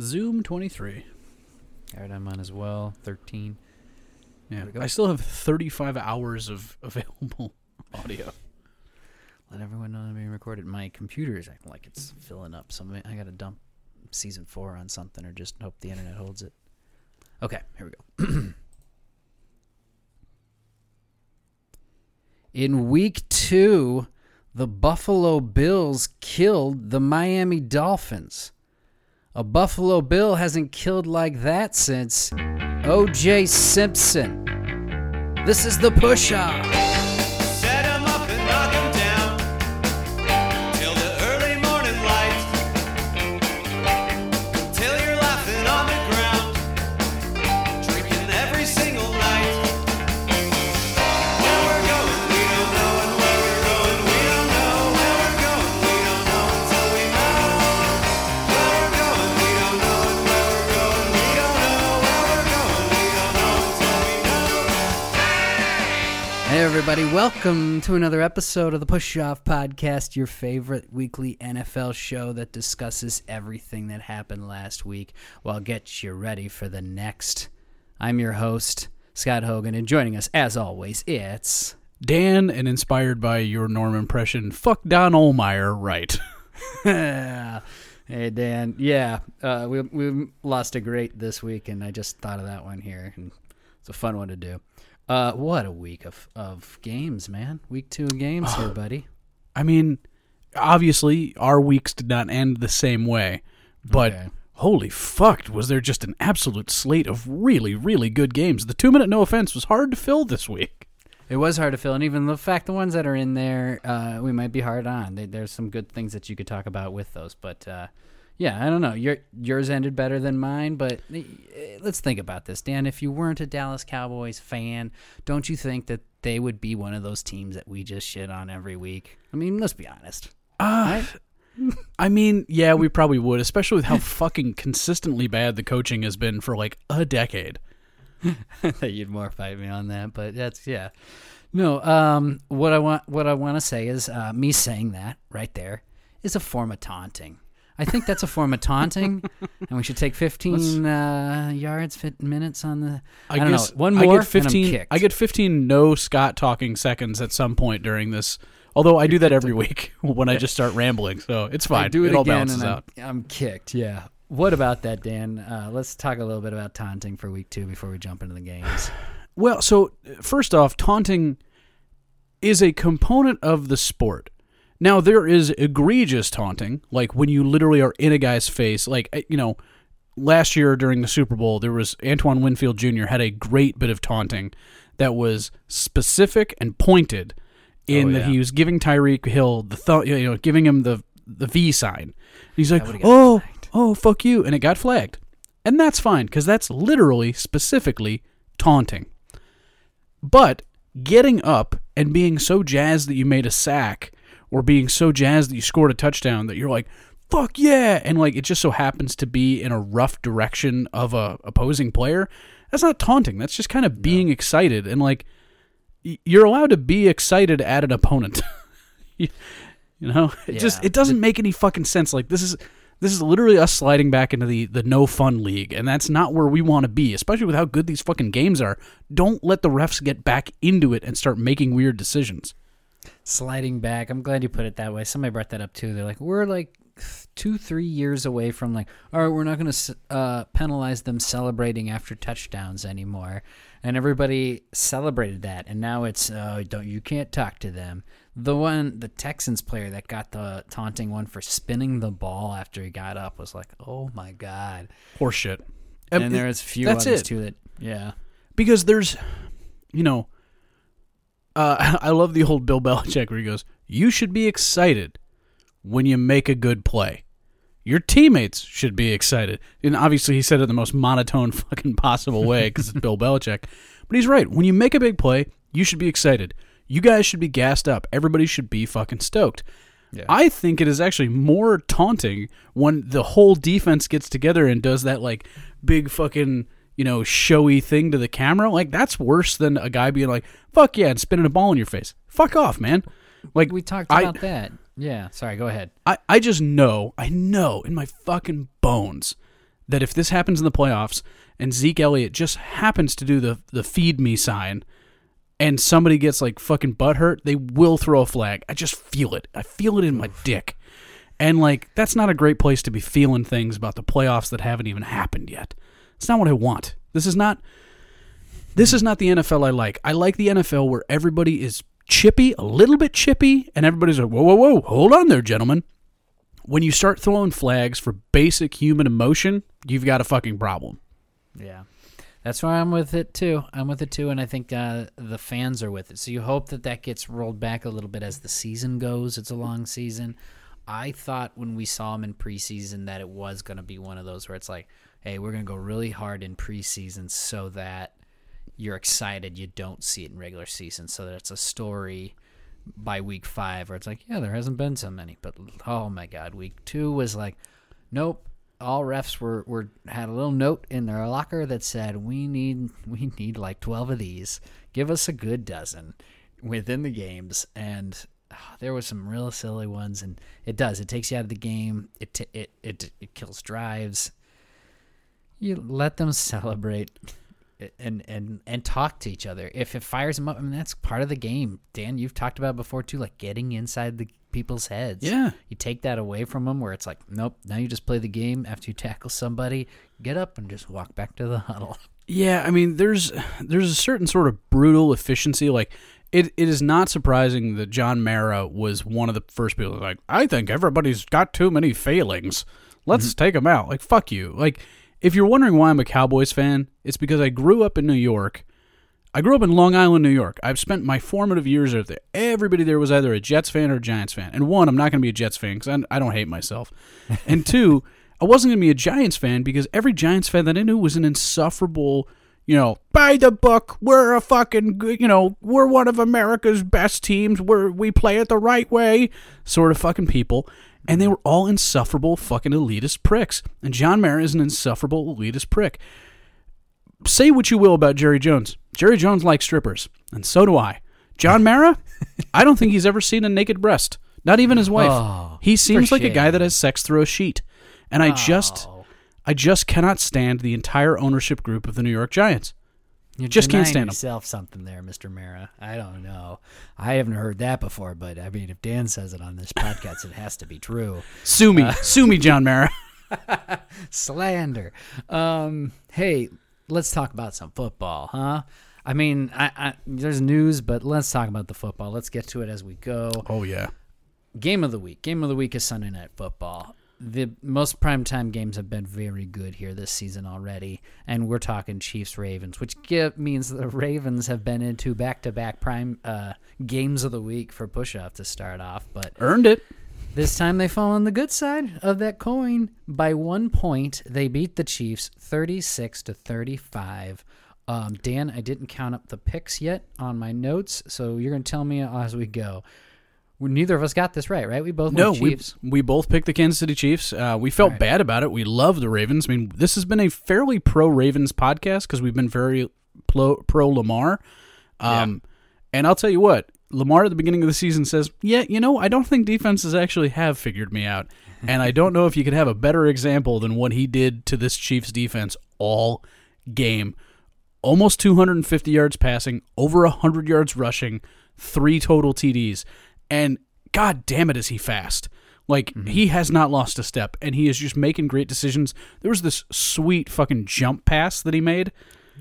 Zoom 23. All right, I'm on as well. 13. Yeah, we. I still have 35 hours of available audio. Let everyone know I'm being recorded. My computer is acting like it's filling up. So I got to dump season four on something or just hope the internet holds it. Okay, here we go. In week two, the Buffalo Bills killed the Miami Dolphins. A Buffalo Bill hasn't killed like that since O.J. Simpson. This is the push off. Everybody, welcome to another episode of the Push Off Podcast, your favorite weekly NFL show that discusses everything that happened last week while get you ready for the next. I'm your host, Scott Hogan, and joining us, as always, it's. Dan, and inspired by your Norm impression, fuck Don Ohlmeyer, right. hey, Dan. Yeah, uh, we, we lost a great this week, and I just thought of that one here, and it's a fun one to do. Uh, what a week of, of games, man. Week two of games here, buddy. I mean, obviously, our weeks did not end the same way, but Okay. holy fuck, was there just an absolute slate of really, really good games. The two minute no offense was hard to fill this week. It was hard to fill, and even the fact the ones that are in there, uh, we might be hard on. They, there's some good things that you could talk about with those, but uh, yeah, I don't know. Your yours ended better than mine, but eh, let's think about this, Dan. If you weren't a Dallas Cowboys fan, don't you think that they would be one of those teams that we just shit on every week? I mean, let's be honest. Uh, I mean, yeah, we probably would, especially with how fucking consistently bad the coaching has been for like a decade. that you'd more fight me on that, but that's yeah. No, um, what I want what I want to say is uh, me saying that right there is a form of taunting. I think that's a form of taunting, and we should take 15 uh, yards, fit minutes on the. I, don't guess know. One I more, get 15 and I'm. I get 15 no Scott talking seconds at some point during this. Although I do that every week when I just start rambling, so it's fine. I do it, all again, balances and I'm, out. I'm kicked. Yeah. What about that, Dan? Uh, let's talk a little bit about taunting for week two before we jump into the games. Well, so first off, taunting is a component of the sport. Now there is egregious taunting, like when you literally are in a guy's face. Like eh, you know, last year during the Super Bowl, there was Antoine Winfield Jr. had a great bit of taunting that was specific and pointed in Oh, that he was giving Tyreek Hill the th- you know giving him the the V sign. He's like, oh, flagged. oh, fuck you, and it got flagged, and that's fine because that's literally specifically taunting. But getting up and being so jazzed that you made a sack or being so jazzed that you scored a touchdown that you're like, fuck yeah, and like it just so happens to be in a rough direction of a opposing player, that's not taunting. That's just kind of being excited and like you're allowed to be excited at an opponent. you, you know, it just it doesn't make any fucking sense. Like this is this is literally us sliding back into the the no fun league, and that's not where we want to be. Especially with how good these fucking games are. Don't let the refs get back into it and start making weird decisions. Sliding back. I'm glad you put it that way. Somebody brought that up too. They're like, we're like two, three years away from like, all right, we're not going to uh, penalize them celebrating after touchdowns anymore. And everybody celebrated that, and now it's uh, don't you can't talk to them. The one, the Texans player that got the taunting one for spinning the ball after he got up was like, oh my god. Horseshit. And, Um, there's a few others it. too that, yeah. because there's, you know, uh, I love the old Bill Belichick where he goes, "You should be excited when you make a good play. Your teammates should be excited." And obviously, he said it in the most monotone fucking possible way because it's Bill Belichick. But he's right. When you make a big play, you should be excited. You guys should be gassed up. Everybody should be fucking stoked. Yeah. I think it is actually more taunting when the whole defense gets together and does that like big fucking you know showy thing to the camera. Like that's worse than a guy being like "fuck yeah" and spinning a ball in your face. Fuck off, man. Like We talked I- about that. Yeah. Sorry, go ahead. I, I just know, I know in my fucking bones that if this happens in the playoffs and Zeke Elliott just happens to do the the feed me sign and somebody gets like fucking butt hurt, they will throw a flag. I just feel it. I feel it in my dick. And like that's not a great place to be feeling things about the playoffs that haven't even happened yet. It's not what I want. This is not this is not the NFL I like. I like the NFL where everybody is chippy, a little bit chippy, and everybody's like, whoa, whoa, whoa, hold on there, gentlemen. When you start throwing flags for basic human emotion, you've got a fucking problem. Yeah. That's why I'm with it too. I'm with it too, and I think uh, the fans are with it. So you hope that that gets rolled back a little bit as the season goes. It's a long season. I thought when we saw him in preseason that it was going to be one of those where it's like, hey, we're going to go really hard in preseason so that you're excited you don't see it in regular season, so that it's a story by week five where it's like, yeah, there hasn't been so many, but oh my god, week two was like, nope. All refs were, were had a little note in their locker that said we need we need like twelve of these. Give us a good dozen within the games, and ah, there was some real silly ones. And it does it takes you out of the game. It t- it it it kills drives. You let them celebrate and and and talk to each other. If it fires them up, I mean that's part of the game. Dan, you've talked about it before too, like getting inside the people's heads. Yeah. you take that away from them, where it's like, nope. Now you just play the game. After you tackle somebody, get up and just walk back to the huddle. Yeah, I mean, there's there's a certain sort of brutal efficiency. Like, it, it is not surprising that John Mara was one of the first people like, I think everybody's got too many failings. Let's mm-hmm. take them out. Like, fuck you. Like, if you're wondering why I'm a Cowboys fan, it's because I grew up in New York. I grew up in Long Island, New York. I've spent my formative years there. Everybody there was either a Jets fan or a Giants fan. And one, I'm not going to be a Jets fan because I, I don't hate myself. And two, I wasn't going to be a Giants fan because every Giants fan that I knew was an insufferable, you know, by the book, we're a fucking, you know, we're one of America's best teams. We're, we play it the right way sort of fucking people. And they were all insufferable fucking elitist pricks. And John Mara is an insufferable elitist prick say what you will about Jerry Jones. Jerry Jones likes strippers, and so do I. John Mara, I don't think he's ever seen a naked breast. Not even his wife. Oh, he seems like a guy that has sex through a sheet. And I just Oh. I just cannot stand the entire ownership group of the New York Giants. You're Just can't stand yourself something there, Mr. Mara. I don't know. I haven't heard that before, but I mean, if Dan says it on this podcast, it has to be true. Sue me. Sue me, John Mara. Slander. Um, hey, let's talk about some football, huh? I mean, I, I there's news, but let's talk about the football. Let's get to it as we go. Oh yeah. Game of the week. Game of the week is Sunday Night Football. The most primetime games have been very good here this season already, and we're talking Chiefs Ravens, which give, means the Ravens have been into back to back prime uh, games of the week for push off to start off. But Earned it. this time they fall on the good side of that coin. By one point, they beat the Chiefs 36 to 35. Um, Dan, I didn't count up the picks yet on my notes, so you're going to tell me as we go. Neither of us got this right, right? We both No, we Chiefs. we both picked the Kansas City Chiefs. Uh, we felt Right. bad about it. We love the Ravens. I mean, this has been a fairly pro Ravens podcast because we've been very pro, pro Lamar. Um, And I'll tell you what, Lamar at the beginning of the season says, "Yeah, you know, I don't think defenses actually have figured me out, and I don't know if you could have a better example than what he did to this Chiefs defense all game." almost 250 yards passing, over 100 yards rushing, three total TDs. And god damn it, is he fast. Like, he has not lost a step, and he is just making great decisions. There was this sweet fucking jump pass that he made.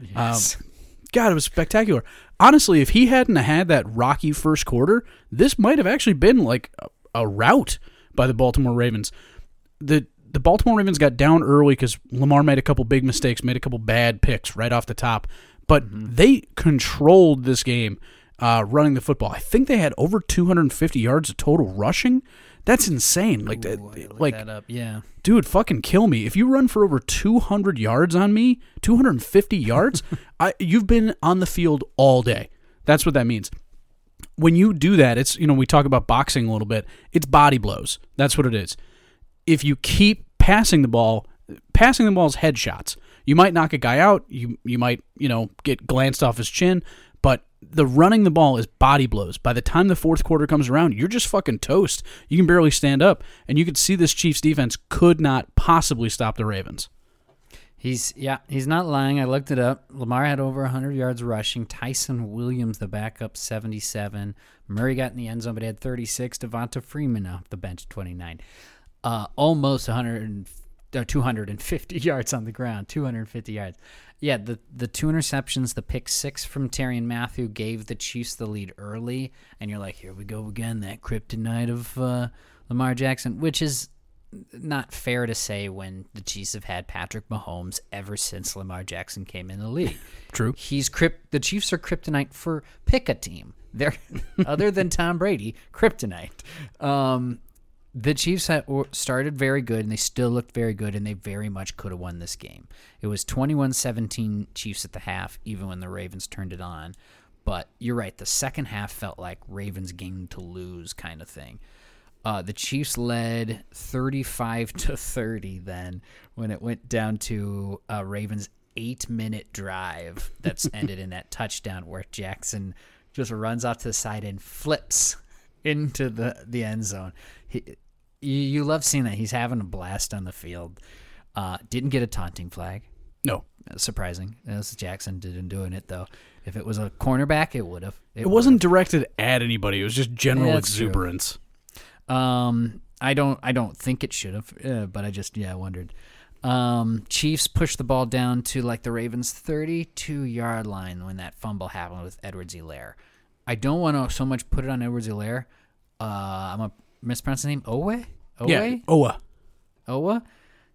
Yes. Um, God, it was spectacular. Honestly, if he hadn't had that rocky first quarter, this might have actually been like a, a rout by the Baltimore Ravens. The the Baltimore Ravens got down early because Lamar made a couple big mistakes, made a couple bad picks right off the top, but they controlled this game uh, running the football. I think they had over 250 yards of total rushing. That's insane. Like, Ooh, like that. Yeah. dude, fucking kill me. If you run for over 200 yards on me, 250 yards, I you've been on the field all day. That's what that means. When you do that, it's you know we talk about boxing a little bit. It's body blows. That's what it is. If you keep passing the ball, passing the ball is headshots. You might knock a guy out. You you might you know get glanced off his chin, but the running the ball is body blows. By the time the fourth quarter comes around, you're just fucking toast. You can barely stand up, and you could see this Chiefs defense could not possibly stop the Ravens. He's yeah, he's not lying. I looked it up. Lamar had over 100 yards rushing. Ty'Son Williams, the backup, 77. Murray got in the end zone, but he had 36. Devonta Freeman off the bench, 29. Uh, almost 100 and, uh, 250 yards on the ground. 250 yards. Yeah, the the two interceptions, the pick six from Tyrann Mathieu gave the Chiefs the lead early, and you're like, here we go again, that kryptonite of uh, Lamar Jackson, which is not fair to say when the Chiefs have had Patrick Mahomes ever since Lamar Jackson came in the league. True. He's crypt. The Chiefs are kryptonite for pick a team. They're other than Tom Brady, kryptonite. Um, the Chiefs started very good and they still looked very good and they very much could have won this game. It was 21-17 Chiefs at the half, even when the Ravens turned it on. But you're right. The second half felt like Ravens game to lose kind of thing. Uh, the Chiefs led 35 to 30 then when it went down to uh, Ravens eight minute drive that's ended in that touchdown where Jackson just runs off to the side and flips into the, the end zone. He, you, you love seeing that. He's having a blast on the field. Uh, didn't get a taunting flag. No, Surprising. This Jackson didn't doing it though. If it was a cornerback, it would have. it wasn't directed at anybody. It was just general Yeah, that's true. exuberance. Um, I don't. I don't think it should have. Uh, but I just yeah, I wondered. Um, Chiefs pushed the ball down to like the Ravens' 32 yard line when that fumble happened with Edwards-Helaire. I don't want to so much put it on Edwards-Helaire. Uh, I'm gonna mispronounce the name. Owe. Owe. Yeah. Oa. Owa,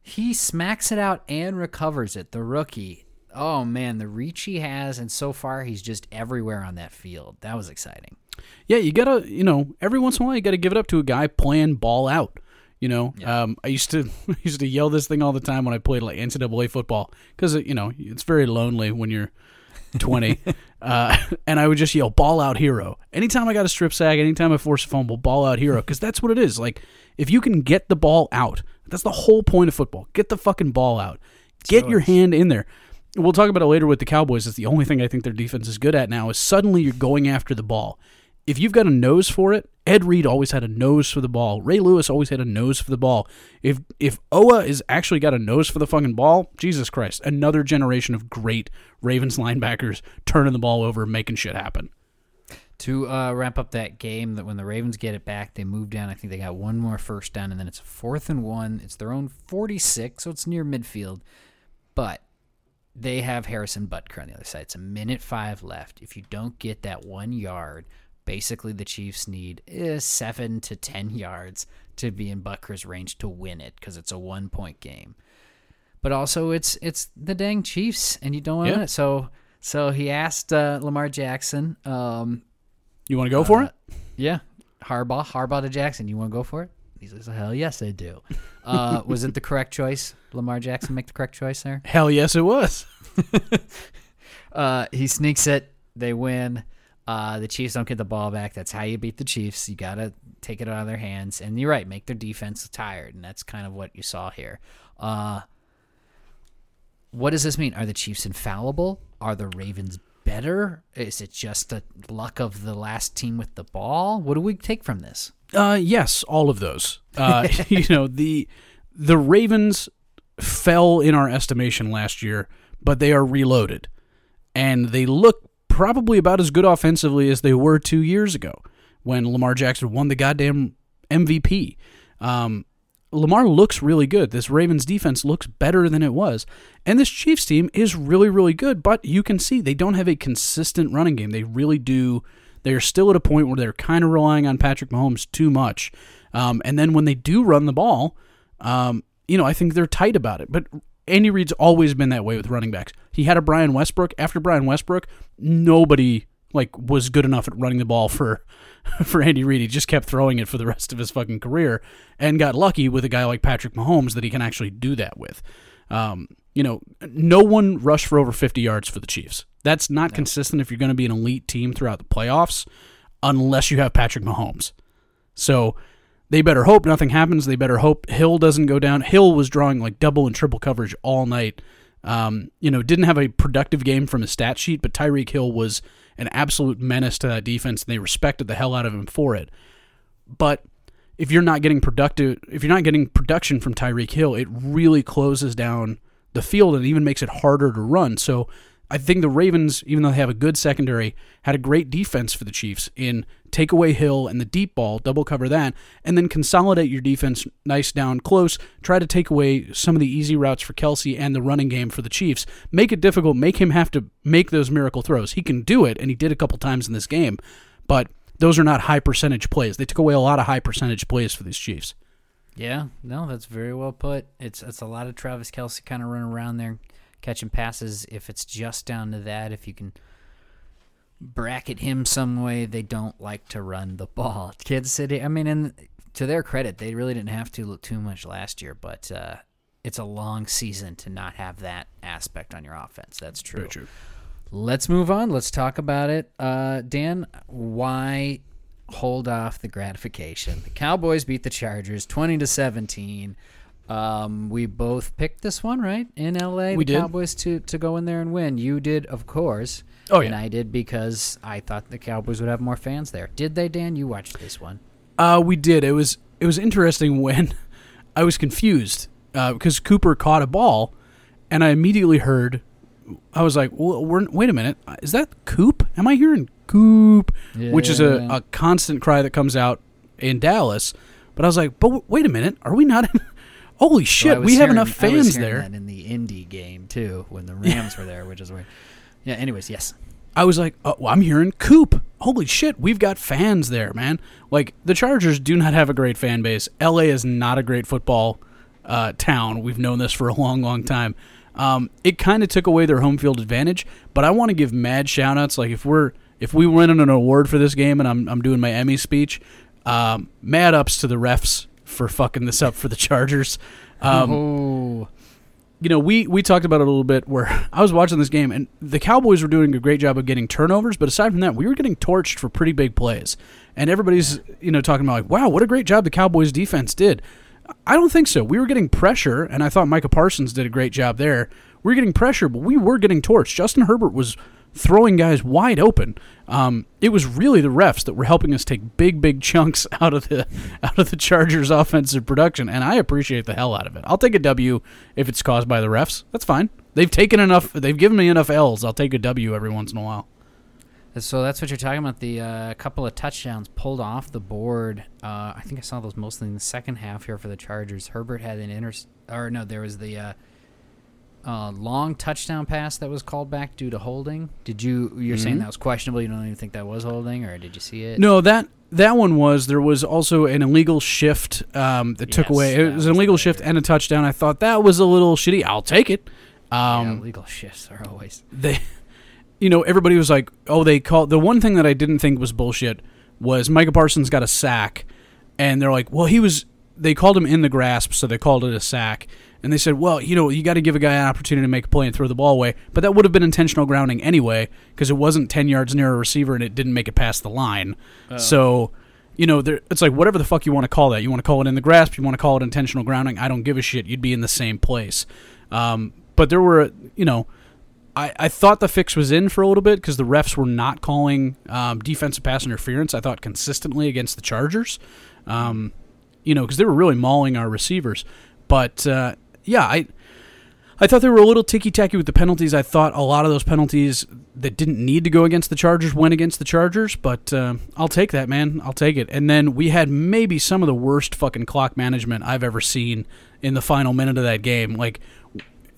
he smacks it out and recovers it. The rookie. Oh man, the reach he has, and so far he's just everywhere on that field. That was exciting. Yeah, you gotta, you know, every once in a while you gotta give it up to a guy playing ball out. You know, um, I used to I used to yell this thing all the time when I played like NCAA football because you know it's very lonely when you're 20, uh, and I would just yell "ball out hero" anytime I got a strip sack, anytime I force a fumble, "ball out hero" because that's what it is. Like if you can get the ball out, that's the whole point of football. Get the fucking ball out. Get your hand in there. We'll talk about it later with the Cowboys. It's the only thing I think their defense is good at now is suddenly you're going after the ball. If you've got a nose for it, Ed Reed always had a nose for the ball. Ray Lewis always had a nose for the ball. If if Oa is actually got a nose for the fucking ball, Jesus Christ, another generation of great Ravens linebackers turning the ball over, making shit happen. To uh, wrap up that game, that when the Ravens get it back, they move down. I think they got one more first down, and then it's a fourth and one. It's their own 46, so it's near midfield. But they have Harrison Butker on the other side. It's a minute five left. If you don't get that one yard, basically the Chiefs need eh, seven to ten yards to be in Butker's range to win it because it's a one point game. But also, it's it's the dang Chiefs, and you don't want Yeah. it. So so he asked uh, Lamar Jackson. Um, You want to go for it? yeah, Harbaugh, Harbaugh to Jackson. You want to go for it? He says, "Hell yes, I do." Uh, was it the correct choice? Lamar Jackson make the correct choice there. Hell yes, it was. Uh, he sneaks it. They win. Uh, the Chiefs don't get the ball back. That's how you beat the Chiefs. You gotta take it out of their hands. And you're right, make their defense tired, and that's kind of what you saw here. Uh, what does this mean? Are the Chiefs infallible? Are the Ravens better? Is it just the luck of the last team with the ball? What do we take from this? Uh, yes, all of those. Uh, you know the the Ravens fell in our estimation last year, but they are reloaded, and they look probably about as good offensively as they were two years ago when Lamar Jackson won the goddamn MVP. Um, Lamar looks really good. This Ravens defense looks better than it was. And this Chiefs team is really, really good, but you can see they don't have a consistent running game. They really do. They're still at a point where they're kind of relying on Patrick Mahomes too much. Um, and then when they do run the ball, um, you know, I think they're tight about it. But Andy Reid's always been that way with running backs. He had a Brian Westbrook. After Brian Westbrook, nobody like was good enough at running the ball for for Andy Reid. He just kept throwing it for the rest of his fucking career, and got lucky with a guy like Patrick Mahomes that he can actually do that with. Um, you know, no one rushed for over 50 yards for the Chiefs. That's not consistent if you're going to be an elite team throughout the playoffs, unless you have Patrick Mahomes. So they better hope nothing happens. They better hope Hill doesn't go down. Hill was drawing like double and triple coverage all night. Um, you know, didn't have a productive game from his stat sheet, but Tyreek Hill was an absolute menace to that defense, and they respected the hell out of him for it. But if you're not getting productive, if you're not getting production from Tyreek Hill, it really closes down the field and even makes it harder to run. So I think the Ravens, even though they have a good secondary, had a great defense for the Chiefs in take away Hill and the deep ball, double cover that, and then consolidate your defense nice down close. Try to take away some of the easy routes for Kelce and the running game for the Chiefs. Make it difficult. Make him have to make those miracle throws. He can do it, and he did a couple times in this game, but those are not high percentage plays. They took away a lot of high percentage plays for these Chiefs. Yeah, no, that's very well put. It's it's a lot of Travis Kelce kind of running around there, catching passes. If it's just down to that, if you can bracket him some way, they don't like to run the ball. Kansas City, I mean, and to their credit, they really didn't have to look too much last year, but uh, it's a long season to not have that aspect on your offense. That's true. Let's move on. Let's talk about it. Uh, Dan, why hold off the gratification? The Cowboys beat the Chargers 20 to 17. Um, we both picked this one, right? In LA, We the did. Cowboys to, to go in there and win. You did, of course. Oh, yeah. And I did because I thought the Cowboys would have more fans there. Did they, Dan? You watched this one. Uh, we did. It was it was interesting when I was confused uh, because Cooper caught a ball, and I immediately heard. I was like, well, we're, "Wait a minute, is that Coop? Am I hearing Coop?" Which is a, a constant cry that comes out in Dallas. But I was like, "But w- wait a minute, are we not? Holy shit, was we have hearing- enough fans there." That in the Indy game too, when the Rams were there, which is weird. Yeah. Anyways, yes. I was like, oh, well, I'm hearing Coop. Holy shit, we've got fans there, man. Like, the Chargers do not have a great fan base. LA is not a great football uh, town. We've known this for a long, long time. Um, it kind of took away their home field advantage, but I want to give mad shout outs. Like, if we're if we win an award for this game and I'm, I'm doing my Emmy speech, um, mad ups to the refs for fucking this up for the Chargers. Um, oh, you know, we we talked about it a little bit where I was watching this game and the Cowboys were doing a great job of getting turnovers, but aside from that, we were getting torched for pretty big plays. And everybody's, you know, talking about like, wow, what a great job the Cowboys defense did. I don't think so. We were getting pressure, and I thought Micah Parsons did a great job there. We were getting pressure, but we were getting torched. Justin Herbert was throwing guys wide open. Um, it was really the refs that were helping us take big, big chunks out of the out of the Chargers' offensive production, and I appreciate the hell out of it. I'll take a W if it's caused by the refs. That's fine. They've taken enough. They've given me enough L's. I'll take a W every once in a while. so that's what you're talking about. The uh, couple of touchdowns pulled off the board. Uh, I think I saw those mostly in the second half here for the Chargers. Herbert had an inter, or no, there was the uh, uh, long touchdown pass that was called back due to holding. Did you? You're saying Mhm. that was questionable. You don't even think that was holding, or did you see it? No, that that one was. There was also an illegal shift um, that took away. It was was an illegal the shift and a touchdown. I thought that was a little shitty. I'll take it. Yeah, Um, legal shifts are always. they, you know, everybody was like, "Oh, they called." The one thing that I didn't think was bullshit was Micah Parsons got a sack, and they're like, "Well, he was." They called him in the grasp, so they called it a sack. And they said, "Well, you know, you got to give a guy an opportunity to make a play and throw the ball away." But that would have been intentional grounding anyway, because it wasn't ten yards near a receiver and it didn't make it past the line. So, you know, there, it's like whatever the fuck you want to call that. You want to call it in the grasp, you want to call it intentional grounding. I don't give a shit. You'd be in the same place. Um, but there were, you know, I, I thought the fix was in for a little bit because the refs were not calling um, defensive pass interference. I thought consistently against the Chargers, um, you know, because they were really mauling our receivers. But uh, yeah, I I thought they were a little ticky tacky with the penalties. I thought a lot of those penalties that didn't need to go against the Chargers went against the Chargers. But uh, I'll take that, man. I'll take it. And then we had maybe some of the worst fucking clock management I've ever seen in the final minute of that game. Like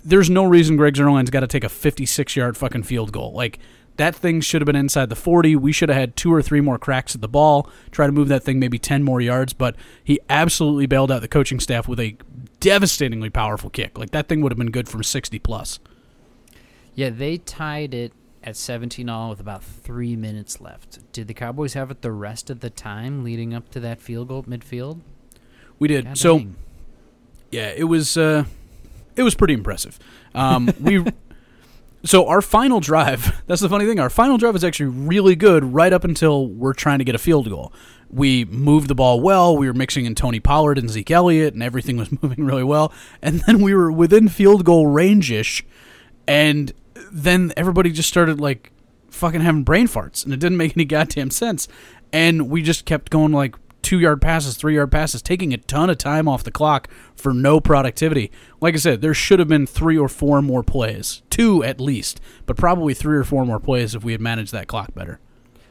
there's no reason Greg Zuerlein's got to take a 56 yard fucking field goal. Like that thing should have been inside the 40. We should have had two or three more cracks at the ball, try to move that thing maybe 10 more yards. But he absolutely bailed out the coaching staff with a devastatingly powerful kick. Like that thing would have been good from 60 plus. Yeah, they tied it at 17 all with about three minutes left. Did the Cowboys have it the rest of the time leading up to that field goal midfield? We did. God so dang. yeah, it was uh, it was pretty impressive. Um, we so our final drive. That's the funny thing. Our final drive was actually really good right up until we're trying to get a field goal. We moved the ball well. We were mixing in Tony Pollard and Zeke Elliott, and everything was moving really well. And then we were within field goal range ish, and then everybody just started like fucking having brain farts, and it didn't make any goddamn sense. And we just kept going like two yard passes, three yard passes, taking a ton of time off the clock for no productivity. Like I said, there should have been three or four more plays, two at least, but probably three or four more plays if we had managed that clock better.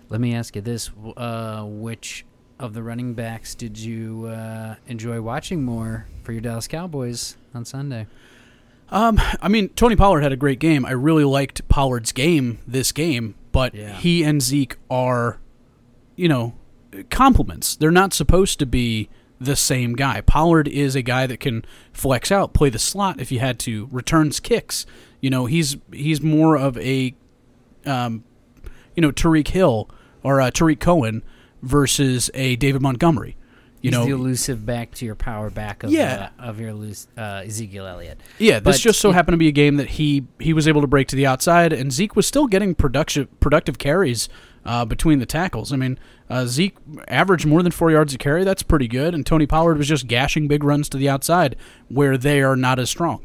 Let me ask you this: uh, Which of the running backs did you uh, enjoy watching more for your Dallas Cowboys on Sunday? Um, I mean, Tony Pollard had a great game. I really liked Pollard's game this game, but Yeah. he and Zeke are, you know, complements. They're not supposed to be the same guy. Pollard is a guy that can flex out, play the slot if you had to, returns kicks. You know, he's he's more of a, um, you know, Tyreek Hill or uh, Tarik Cohen versus a David Montgomery. You He's know, the elusive back to your power back of Yeah. uh, of your loose, uh, Ezekiel Elliott. Yeah, this But just so it- happened to be a game that he he was able to break to the outside, and Zeke was still getting production productive carries uh, between the tackles. I mean, uh, Zeke averaged more than four yards a carry. That's pretty good. And Tony Pollard was just gashing big runs to the outside where they are not as strong.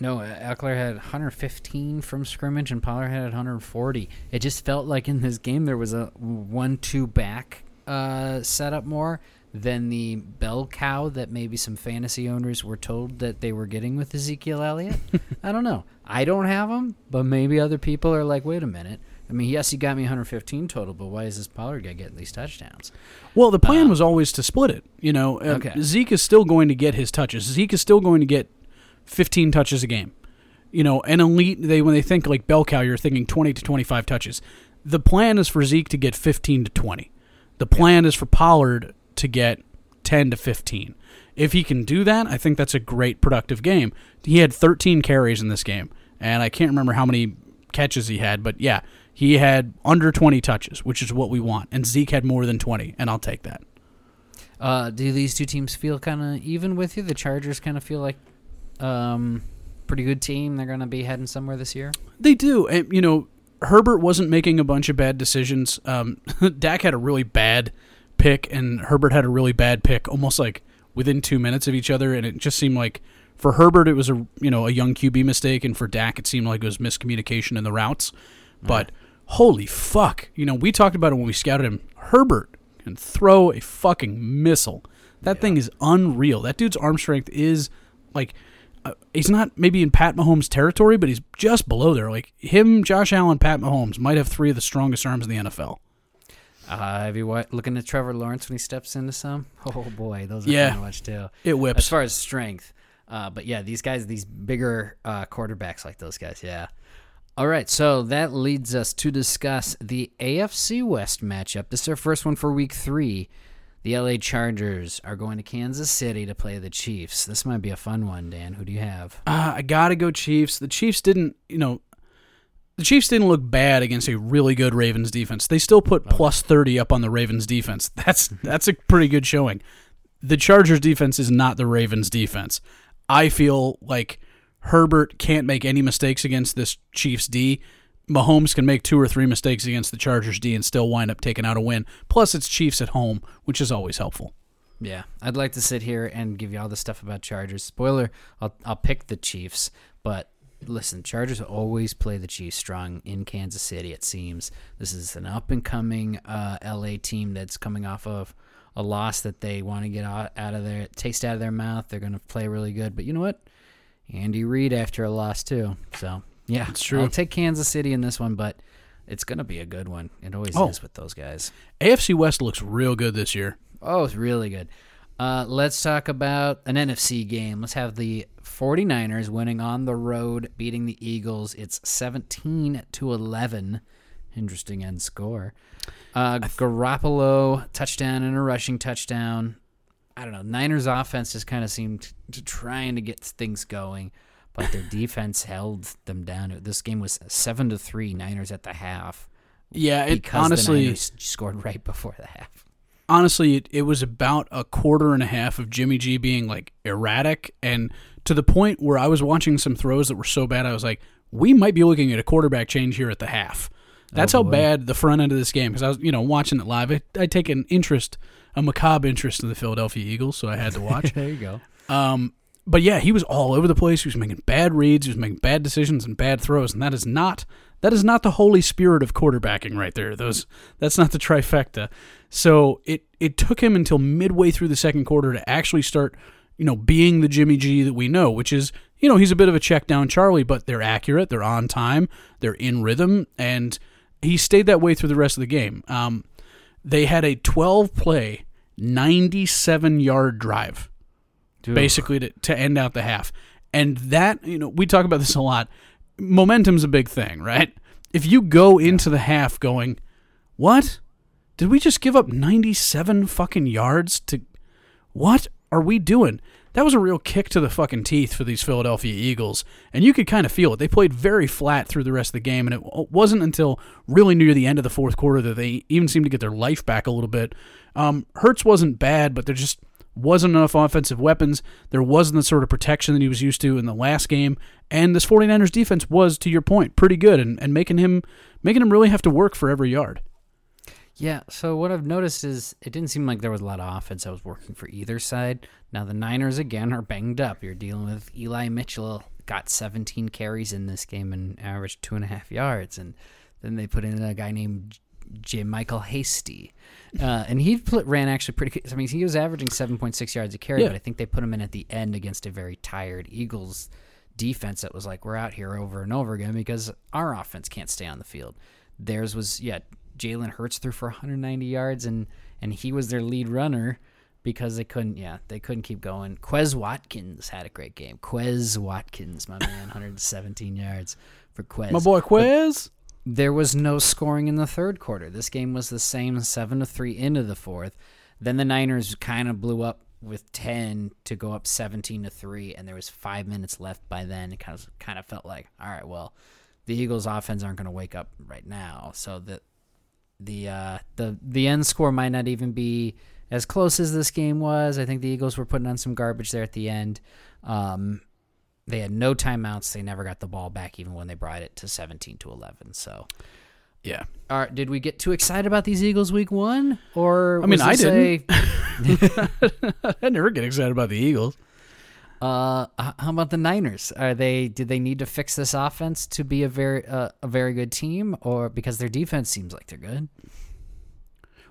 No, uh, Ekeler had 115 from scrimmage, and Pollard had 140. It just felt like in this game there was a one-two back uh, setup more than the bell cow that maybe some fantasy owners were told that they were getting with Ezekiel Elliott. I don't know. I don't have him, but maybe other people are like, wait a minute. I mean, yes, he got me 115 total, but why is this Pollard guy getting these touchdowns? Well, the plan was always to split it. You know, Uh, Okay. Zeke is still going to get his touches. Zeke is still going to get 15 touches a game. You know, an elite they when they think like bell cow, you're thinking 20 to 25 touches. The plan is for Zeke to get 15 to 20. The plan is for Pollard to get 10 to 15. If he can do that, I think that's a great productive game. He had 13 carries in this game, and I can't remember how many catches he had, but yeah, he had under 20 touches, which is what we want. And Zeke had more than 20, and I'll take that. Uh, do these two teams feel kind of even with you? The Chargers kind of feel like um, pretty good team. They're going to be heading somewhere this year. They do. And, you know, Herbert wasn't making a bunch of bad decisions. Um, Dak had a really bad pick, and Herbert had a really bad pick, almost like within two minutes of each other. And it just seemed like for Herbert, it was a you know a young QB mistake, and for Dak, it seemed like it was miscommunication in the routes. But holy fuck, you know, we talked about it when we scouted him. Herbert can throw a fucking missile. That thing is unreal. That dude's arm strength is like uh, he's not maybe in Pat Mahomes territory, but he's just below there. Like him, Josh Allen, Pat Mahomes might have three of the strongest arms in the NFL. Uh, have you wa- looking at Trevor Lawrence when he steps into some? Oh boy, those are Yeah. fun to watch too. It whips As far as strength, uh, but yeah, these guys, these bigger uh, quarterbacks like those guys, yeah. All right, so that leads us to discuss the AFC West matchup. This is our first one for Week Three. The LA Chargers are going to Kansas City to play the Chiefs. This might be a fun one, Dan. Who do you have? Uh, I gotta go Chiefs. The Chiefs didn't, you know, the Chiefs didn't look bad against a really good Ravens defense. They still put plus thirty up on the Ravens defense. That's that's a pretty good showing. The Chargers defense is not the Ravens defense. I feel like Herbert can't make any mistakes against this Chiefs D. Mahomes can make two or three mistakes against the Chargers D and still wind up taking out a win. Plus, it's Chiefs at home, which is always helpful. Yeah, I'd like to sit here and give you all the stuff about Chargers. Spoiler: I'll I'll pick the Chiefs, but listen, Chargers always play the Chiefs strong in Kansas City. It seems this is an up and coming uh, LA team that's coming off of a loss that they want to get out, out of their taste out of their mouth. They're going to play really good, but you know what? Andy Reid after a loss too. So yeah, It's true. I'll take Kansas City in this one, but it's going to be a good one. It always Oh. is with those guys. AFC West looks real good this year. Oh, it's really good. Uh, let's talk about an NFC game. Let's have the 49ers winning on the road, beating the Eagles. It's 17 to 11. Interesting end score. Uh, Garoppolo touchdown and a rushing touchdown. I don't know. Niners offense just kind of seemed to trying to get things going, but their defense held them down. This game was seven to three. Niners at the half. Yeah, it honestly scored right before the half. honestly, it, it was about a quarter and a half of Jimmy G being like erratic and to the point where I was watching some throws that were so bad, I was like, we might be looking at a quarterback change here at the half. That's Oh, how bad the front end of this game because I was, you know, watching it live. I, I take an interest, a macabre interest in the Philadelphia Eagles, so I had to watch. There you go. um, but yeah, he was all over the place. He was making bad reads. He was making bad decisions and bad throws, and that is not that is not the holy spirit of quarterbacking right there. Those that's not the trifecta. So it it took him until midway through the second quarter to actually start, you know, being the Jimmy G that we know, which is you know he's a bit of a check down Charlie, but they're accurate, they're on time, they're in rhythm, and he stayed that way through the rest of the game. Um, they had a 12 play, 97 yard drive basically to, to end out the half. And that, you know, we talk about this a lot. Momentum's a big thing, right? If you go into the half going, what? Did we just give up 97 fucking yards to. What are we doing? That was a real kick to the fucking teeth for these Philadelphia Eagles. And you could kind of feel it. They played very flat through the rest of the game. And it wasn't until really near the end of the fourth quarter that they even seemed to get their life back a little bit. Um, Hurts wasn't bad, but there just wasn't enough offensive weapons. There wasn't the sort of protection that he was used to in the last game. And this 49ers defense was, to your point, pretty good and, and making him making him really have to work for every yard. Yeah, so what I've noticed is it didn't seem like there was a lot of offense that was working for either side. Now the Niners again are banged up. You're dealing with Eli Mitchell got 17 carries in this game and averaged two and a half yards, and then they put in a guy named JaMycal Hasty, uh, and he pl- ran actually pretty. I mean, he was averaging 7.6 yards a carry, Yeah. but I think they put him in at the end against a very tired Eagles defense that was like, we're out here over and over again because our offense can't stay on the field. Theirs was yeah, Jalen Hurts threw for 190 yards and and he was their lead runner because they couldn't yeah they couldn't keep going. Quez Watkins had a great game. Quez Watkins, my man, 117 yards for Quez. My boy Quez. There was no scoring in the third quarter. This game was the same, seven to three into the fourth. Then the Niners kind of blew up with ten to go up seventeen to three, and there was five minutes left by then. It kind of kind of felt like, all right, well, the Eagles' offense aren't going to wake up right now, so the the uh, the the end score might not even be as close as this game was. I think the Eagles were putting on some garbage there at the end. Um, they had no timeouts. They never got the ball back, even when they brought it to seventeen to eleven. So, Yeah. all right, did we get too excited about these Eagles week one? Or I mean, I didn't. a- I never get excited about the Eagles. Uh, how about the Niners? Are they? Did they need to fix this offense to be a very uh, a very good team, or because their defense seems like they're good?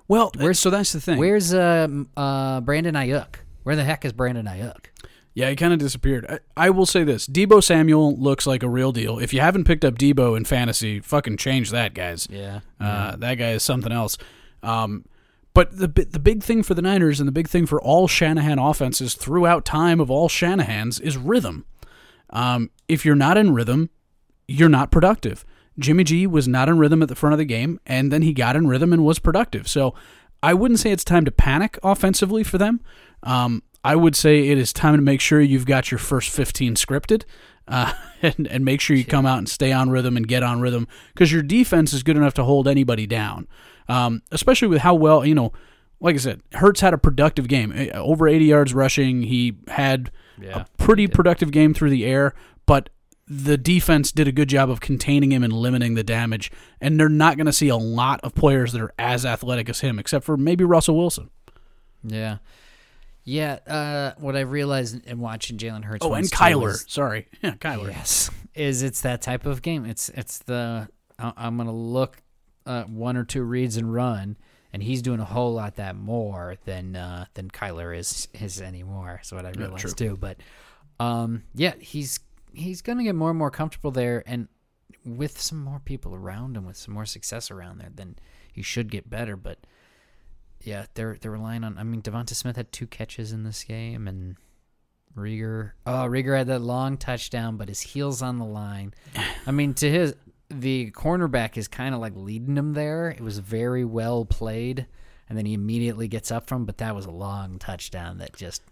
Well, where's, so that's the thing. Where's uh uh Brandon Aiyuk? Where the heck is Brandon Aiyuk? Yeah, he kind of disappeared. I, I will say this: Deebo Samuel looks like a real deal. If you haven't picked up Deebo in fantasy, fucking change that, guys. Yeah, Uh, that guy is something else. Um, but the the big thing for the Niners and the big thing for all Shanahan offenses throughout time of all Shanahan's is rhythm. Um, if you're not in rhythm, you're not productive. Jimmy G was not in rhythm at the front of the game, and then he got in rhythm and was productive. So I wouldn't say it's time to panic offensively for them. Um, I would say it is time to make sure you've got your first 15 scripted uh, and, and make sure you come out and stay on rhythm and get on rhythm because your defense is good enough to hold anybody down, um, especially with how well, you know, like I said, Hurts had a productive game. Eh, Over 80 yards rushing. He had Yeah, a pretty productive game through the air, but the defense did a good job of containing him and limiting the damage. And they're not going to see a lot of players that are as athletic as him, except for maybe Russell Wilson. yeah, yeah. Uh, what I realized in watching Jalen Hurts. Oh, and Kyler. is- Sorry. Yeah, Kyler. Yes, is it's that type of game. It's it's the I'm gonna look uh, one or two reads and run, and he's doing a whole lot that more than uh, than Kyler is is anymore. So what I realized too. But um, yeah, he's he's gonna get more and more comfortable there, and with some more people around him, with some more success around there, then he should get better. But yeah, they're they're relying on. I mean, Devonta Smith had two catches in this game, and Reagor. Oh, Reagor had that long touchdown, but his heels on the line. I mean, to his the cornerback is kind of like leading him there. It was very well played, and then he immediately gets up from. But that was a long touchdown that just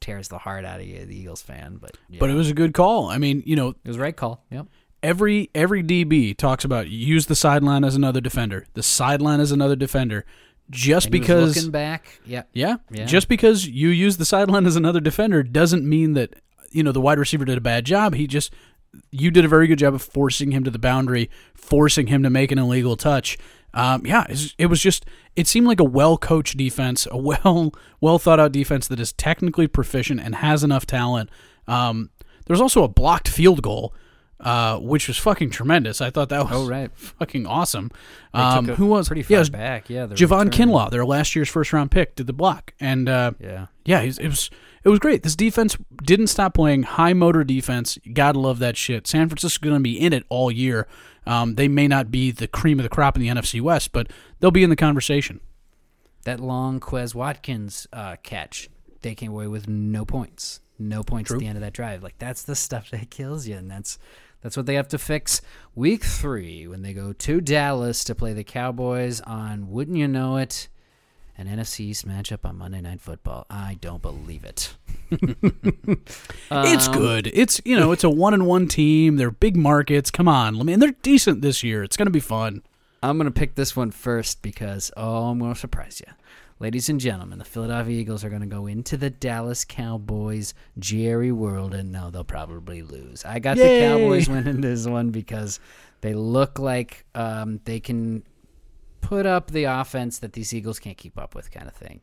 tears the heart out of you, the Eagles fan. But yeah, But it was a good call. I mean, you know, it was the right call. Yep. every every DB talks about use the sideline as another defender. The sideline as another defender. Just And because looking back, yeah, Yeah. Yeah. Just because you use the sideline as another defender doesn't mean that you know the wide receiver did a bad job. He just you did a very good job of forcing him to the boundary, forcing him to make an illegal touch. Um, yeah, it was just it seemed like a well coached defense, a well well thought out defense that is technically proficient and has enough talent Um, there was also a blocked field goal, uh, which was fucking tremendous. I thought that was Oh, right. fucking awesome. Um, who was pretty yeah, far it was back? Yeah, Javon return. Kinlaw, their last year's first round pick, did the block, and uh, Yeah. yeah, he's- it was it was great. This defense didn't stop playing high motor defense. Gotta love that shit. San Francisco's going to be in it all year. Um, they may not be the cream of the crop in the NFC West, but they'll be in the conversation. That long Quez Watkins uh, catch, they came away with no points. No points at the end of that drive. Like that's the stuff that kills you, and that's that's what they have to fix week three when they go to Dallas to play the Cowboys on wouldn't you know it, an NFC East matchup on Monday Night Football. I don't believe it. it's Um, good. It's you know it's a one and one team. They're big markets. Come on, I mean they're decent this year. It's going to be fun. I'm going to pick this one first because, oh, I'm going to surprise you. Ladies and gentlemen, the Philadelphia Eagles are going to go into the Dallas Cowboys Jerry World, and no, they'll probably lose. I got Yay! the Cowboys winning this one because they look like um, they can put up the offense that these Eagles can't keep up with, kind of thing.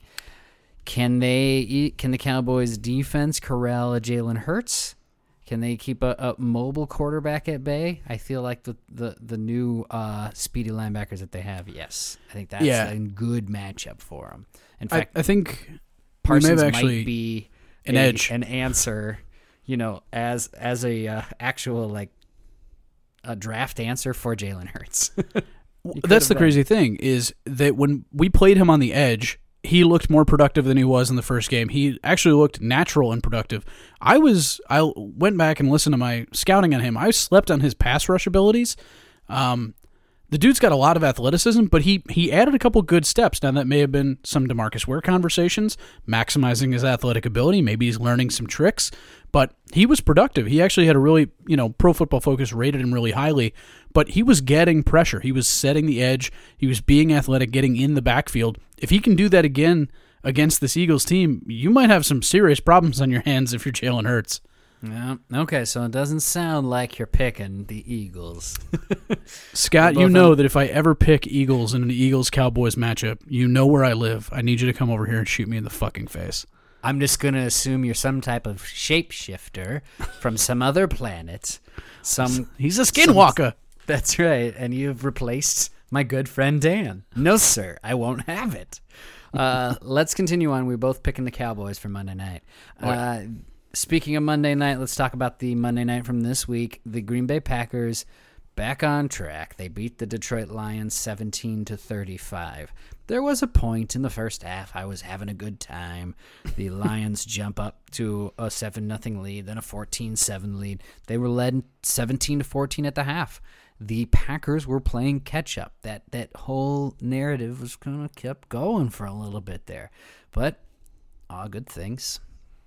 Can they? Can the Cowboys defense corral a Jalen Hurts? Can they keep a, a mobile quarterback at bay? I feel like the the, the new uh, speedy linebackers that they have. Yes, I think that's Yeah. a good matchup for them. In I, fact, I think Parsons might be an a- edge. an answer. You know, as as a uh, actual like a draft answer for Jalen Hurts. That's the crazy thing is that when we played him on the edge, he looked more productive than he was in the first game. He actually looked natural and productive. I was I went back and listened to my scouting on him. I slept on his pass rush abilities. Um, the dude's got a lot of athleticism, but he he added a couple good steps. Now that may have been some DeMarcus Ware conversations, maximizing his athletic ability. Maybe he's learning some tricks, but he was productive. He actually had a really you know Pro Football Focus rated him really highly, but he was getting pressure. He was setting the edge. He was being athletic, getting in the backfield. If he can do that again against this Eagles team, you might have some serious problems on your hands if you're Jalen Hurts. yeah. Okay, so it doesn't sound like you're picking the Eagles. Scott, you know on- that if I ever pick Eagles in an Eagles Cowboys matchup, you know where I live. I need you to come over here and shoot me in the fucking face. I'm just gonna assume you're some type of shapeshifter from some other planet. Some He's a skinwalker. that's right, and you've replaced my good friend Dan. No, sir, I won't have it. Uh, let's continue on. We're both picking the Cowboys for Monday night. Uh, speaking of Monday night, let's talk about the Monday night from this week. The Green Bay Packers back on track. They beat the Detroit Lions 17 to 35. There was a point in the first half I was having a good time. The Lions jump up to a 7 nothing lead, then a 14-7 lead. They were led 17 to 14 at the half. The Packers were playing catch up. That that whole narrative was kind of kept going for a little bit there. But all good things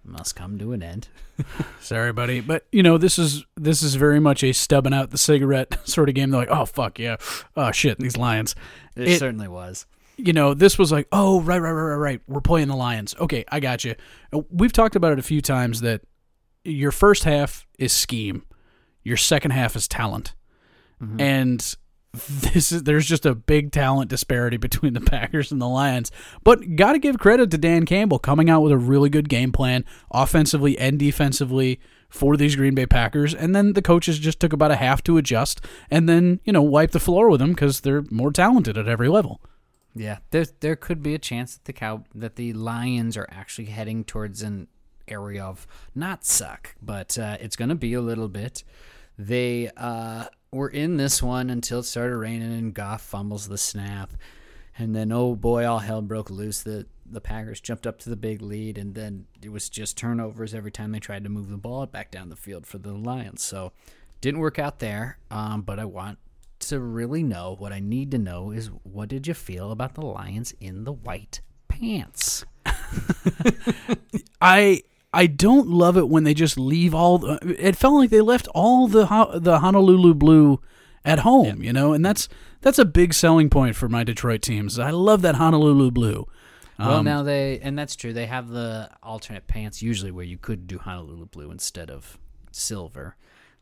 must come to an end. Sorry, buddy, but you know this is this is very much a stubbing out the cigarette sort of game. They're like, oh fuck yeah, oh shit, these Lions. It, It- certainly was. You know, this was like, oh, right, right, right, right, right. We're playing the Lions. Okay, I got you. Uh, we've talked about it a few times that your first half is scheme, your second half is talent, mm-hmm. and this is there's just a big talent disparity between the Packers and the Lions. But got to give credit to Dan Campbell coming out with a really good game plan, offensively and defensively. For these Green Bay Packers, and then the coaches just took about a half to adjust, and then you know wipe the floor with them because they're more talented at every level. Yeah, there there could be a chance that the cow that the Lions are actually heading towards an area of not suck, but uh, it's going to be a little bit. They uh, were in this one until it started raining and Goff fumbles the snap, and then oh boy, all hell broke loose. The the Packers jumped up to the big lead, and then it was just turnovers every time they tried to move the ball back down the field for the Lions. So didn't work out there. Um, but I want to really know what I need to know is what did you feel about the Lions in the white pants? I I don't love it when they just leave all. The, it felt like they left all the the Honolulu blue at home, you know, and that's that's a big selling point for my Detroit teams. I love that Honolulu blue. well, Um, now they and that's true. They have the alternate pants usually where you could do Honolulu blue instead of silver.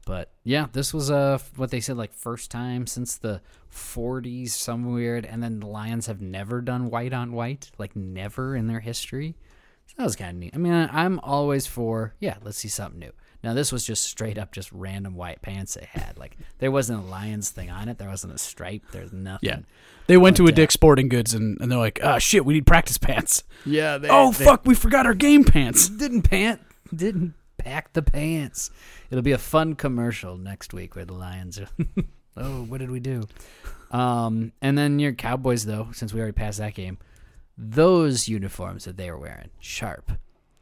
But yeah, this was uh, what they said like first time since the 40s, some weird. And then the Lions have never done white on white, like never in their history. So that was kind of neat. I mean, I- I'm always for yeah, let's see something new. Now this was just straight up just random white pants they had. Like there wasn't a Lions thing on it. There wasn't a stripe. There's nothing. Yeah. They went to a uh, Dick's Sporting Goods and, and they're like, oh shit, we need practice pants. Yeah. They, Oh they fuck, we forgot our game pants. Didn't pant. Didn't pack the pants. It'll be a fun commercial next week where the Lions are. oh, what did we do? Um, and then your Cowboys though, since we already passed that game, those uniforms that they were wearing, sharp.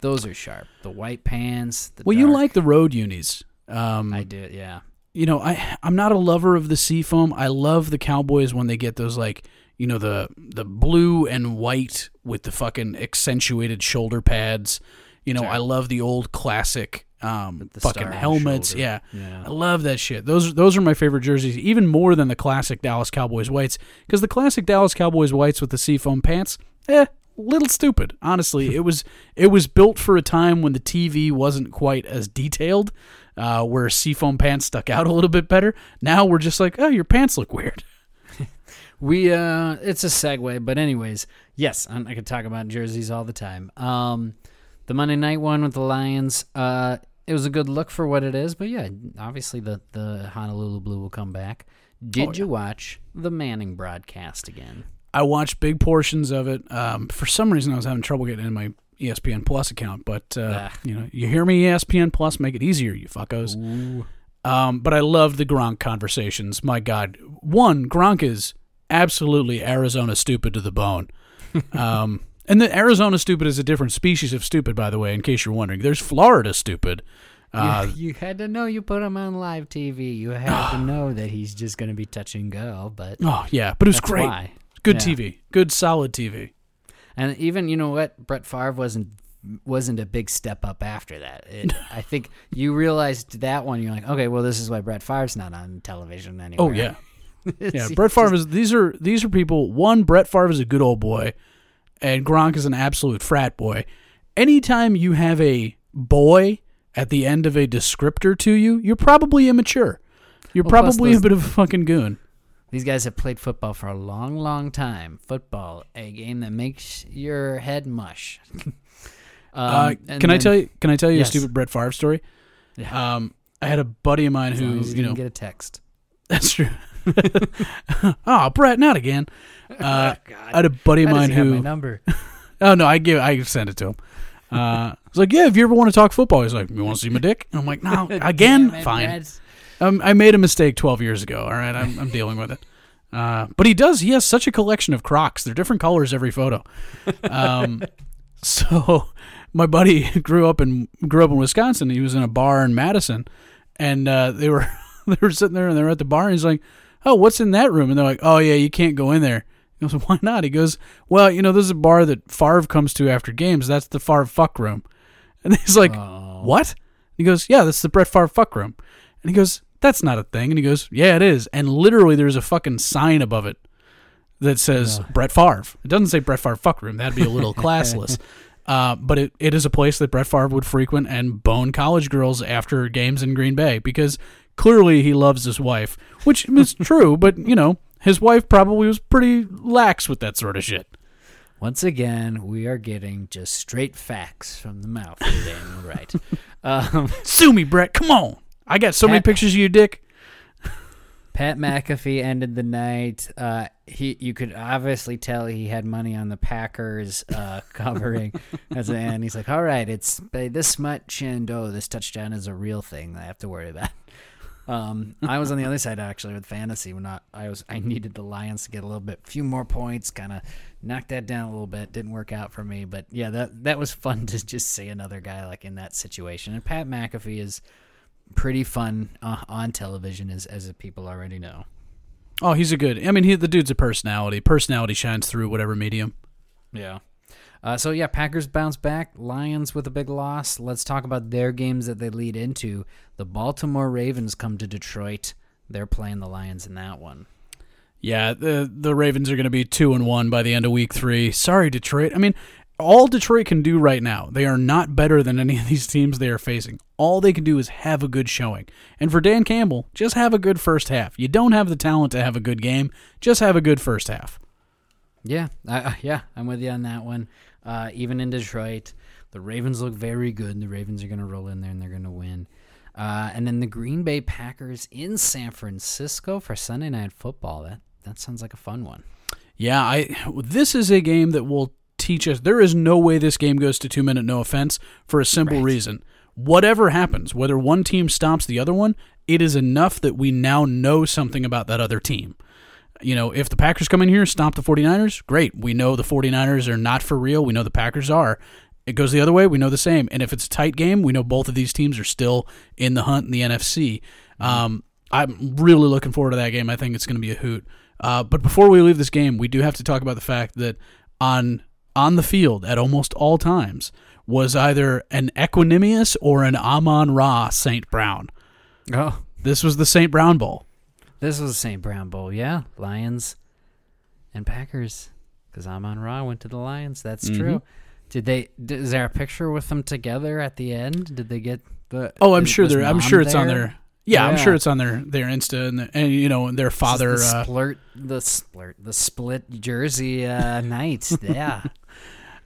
Those are sharp. The white pants. The Well, you like the road unis. Um, I did, yeah. you know, I I'm not a lover of the seafoam. I love the Cowboys when they get those like you know the the blue and white with the fucking accentuated shoulder pads. You know, Sure. I love the old classic um, fucking star on the helmets. Yeah. Yeah. I love that shit. Those those are my favorite jerseys, even more than the classic Dallas Cowboys whites. Because the classic Dallas Cowboys whites with the seafoam pants, eh, little stupid. Honestly, it was it was built for a time when the TV wasn't quite as detailed, uh, where seafoam pants stuck out a little bit better. Now we're just like, oh, your pants look weird. We uh it's a segue, but anyways, yes, I, I could talk about jerseys all the time. Um the Monday night one with the Lions, uh it was a good look for what it is, but yeah, obviously the the Honolulu Blue will come back. Did Oh, you watch the Manning broadcast again? I watched big portions of it. Um, for some reason, I was having trouble getting in my ESPN Plus account, but uh, Ah. you know, you hear me, ESPN Plus, make it easier, you fuckos. Um, but I love the Gronk conversations. My God, one Gronk is absolutely Arizona stupid to the bone. um, and the Arizona stupid is a different species of stupid, by the way. In case you're wondering, there's Florida stupid. Uh, you, you had to know you put him on live TV. You had to know that he's just going to be touch and go, but oh yeah, but it was great. why. Good Yeah. TV, good solid TV. And even you know what, Brett Favre wasn't wasn't a big step up after that. It, I think you realized that one. You're like, okay, well, this is why Brett Favre's not on television anymore. Oh yeah, yeah. Brett Favre is. These are these are people. One, Brett Favre is a good old boy, and Gronk is an absolute frat boy. Anytime you have a boy at the end of a descriptor to you, you're probably immature. You're Well, probably a bit of a fucking goon. These guys have played football for a long, long time. Football, a game that makes your head mush. um, uh, can I tell you? Can I tell you Yes. a stupid Brett Favre story? Yeah. Um, I had a buddy of mine As who, you didn't know, get a text. that's true. oh, Brett, not again. Uh, I had a buddy of How does mine he have my who number. Oh no, I give I send it to him. Uh, it's like, yeah, if you ever want to talk football, he's like, you want to see my dick? And I'm like, no, again, Damn it, fine. Um, I made a mistake 12 years ago. All right, I'm, I'm dealing with it. Uh, but he does. He has such a collection of Crocs. They're different colors every photo. Um, so my buddy grew up in grew up in Wisconsin. He was in a bar in Madison, and uh, they were they were sitting there and they were at the bar. And he's like, "Oh, what's in that room?" And they're like, "Oh yeah, you can't go in there." He goes, "Why not?" He goes, "Well, you know, this is a bar that Favre comes to after games. That's the Favre fuck room." And he's like, Oh. "What?" He goes, "Yeah, this is the Brett Favre fuck room." And he goes, "That's not a thing." And he goes, "Yeah, it is." And literally, there's a fucking sign above it that says Brett Favre. It doesn't say Brett Favre fuck room. That'd be a little classless. Uh, but it, it is a place that Brett Favre would frequent and bone college girls after games in Green Bay because clearly he loves his wife, which is true. But you know, his wife probably was pretty lax with that sort of shit. Once again, we are getting just straight facts from the mouth of Daniel Wright. Um, Sue me, Brett. Come on. I got so many pictures of you, Dick. Pat McAfee ended the night. Uh, he, you could obviously tell he had money on the Packers uh, covering. As and he's like, "All right, it's this much, and oh, this touchdown is a real thing that I have to worry about." Um, I was on the other side actually with fantasy when I, I was I needed the Lions to get a little bit, few more points, kind of knock that down a little bit. Didn't work out for me, but yeah, that that was fun to just see another guy like in that situation. And Pat McAfee is pretty fun uh, on television, as as people already know. Oh, he's a good. I mean, he, the dude's a personality. Personality shines through whatever medium. Yeah. Uh, so yeah, Packers bounce back. Lions with a big loss. Let's talk about their games that they lead into. The Baltimore Ravens come to Detroit. They're playing the Lions in that one. Yeah, the the Ravens are going to be two and one by the end of week three. Sorry, Detroit. I mean, all Detroit can do right now, they are not better than any of these teams they are facing. All they can do is have a good showing. And for Dan Campbell, just have a good first half. You don't have the talent to have a good game. Just have a good first half. Yeah, I, yeah, I'm with you on that one. Uh, even in Detroit, the Ravens look very good. The Ravens are going to roll in there and they're going to win. Uh, and then the Green Bay Packers in San Francisco for Sunday Night Football. That that sounds like a fun one. Yeah, I this is a game that will teach us there is no way this game goes to 2 minute no offense for a simple Right. reason. Whatever happens, whether one team stops the other one, it is enough that we now know something about that other team. You know, if the Packers come in here, stomp the 49ers, great. We know the 49ers are not for real. We know the Packers are. It goes the other way, we know the same. And if it's a tight game, we know both of these teams are still in the hunt in the NFC. Um, I'm really looking forward to that game. I think it's going to be a hoot. Uh, but before we leave this game, we do have to talk about the fact that on on the field at almost all times was either an Equanimeous or an Amon Ra St. Brown. Oh, This was the St. Brown Bowl. This was the St. Brown Bowl. Yeah, Lions and Packers. Because Amon Ra went to the Lions. That's Mhm. true. Did they? d- Is there a picture with them together at the end? Did they get the? Oh, I'm is- sure they're. I'm sure it's on their. Yeah, I'm sure it's on their their Insta and, and you know their father. the Uh, splurt, the splurt, the split jersey uh, night. Yeah,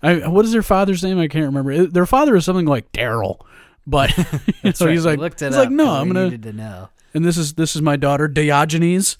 I, what is their father's name? I can't remember. Their father is something like Daryl, but so right. he's like, looked it he's up like, no, I'm gonna. needed to know. And this is this is my daughter Diogenes.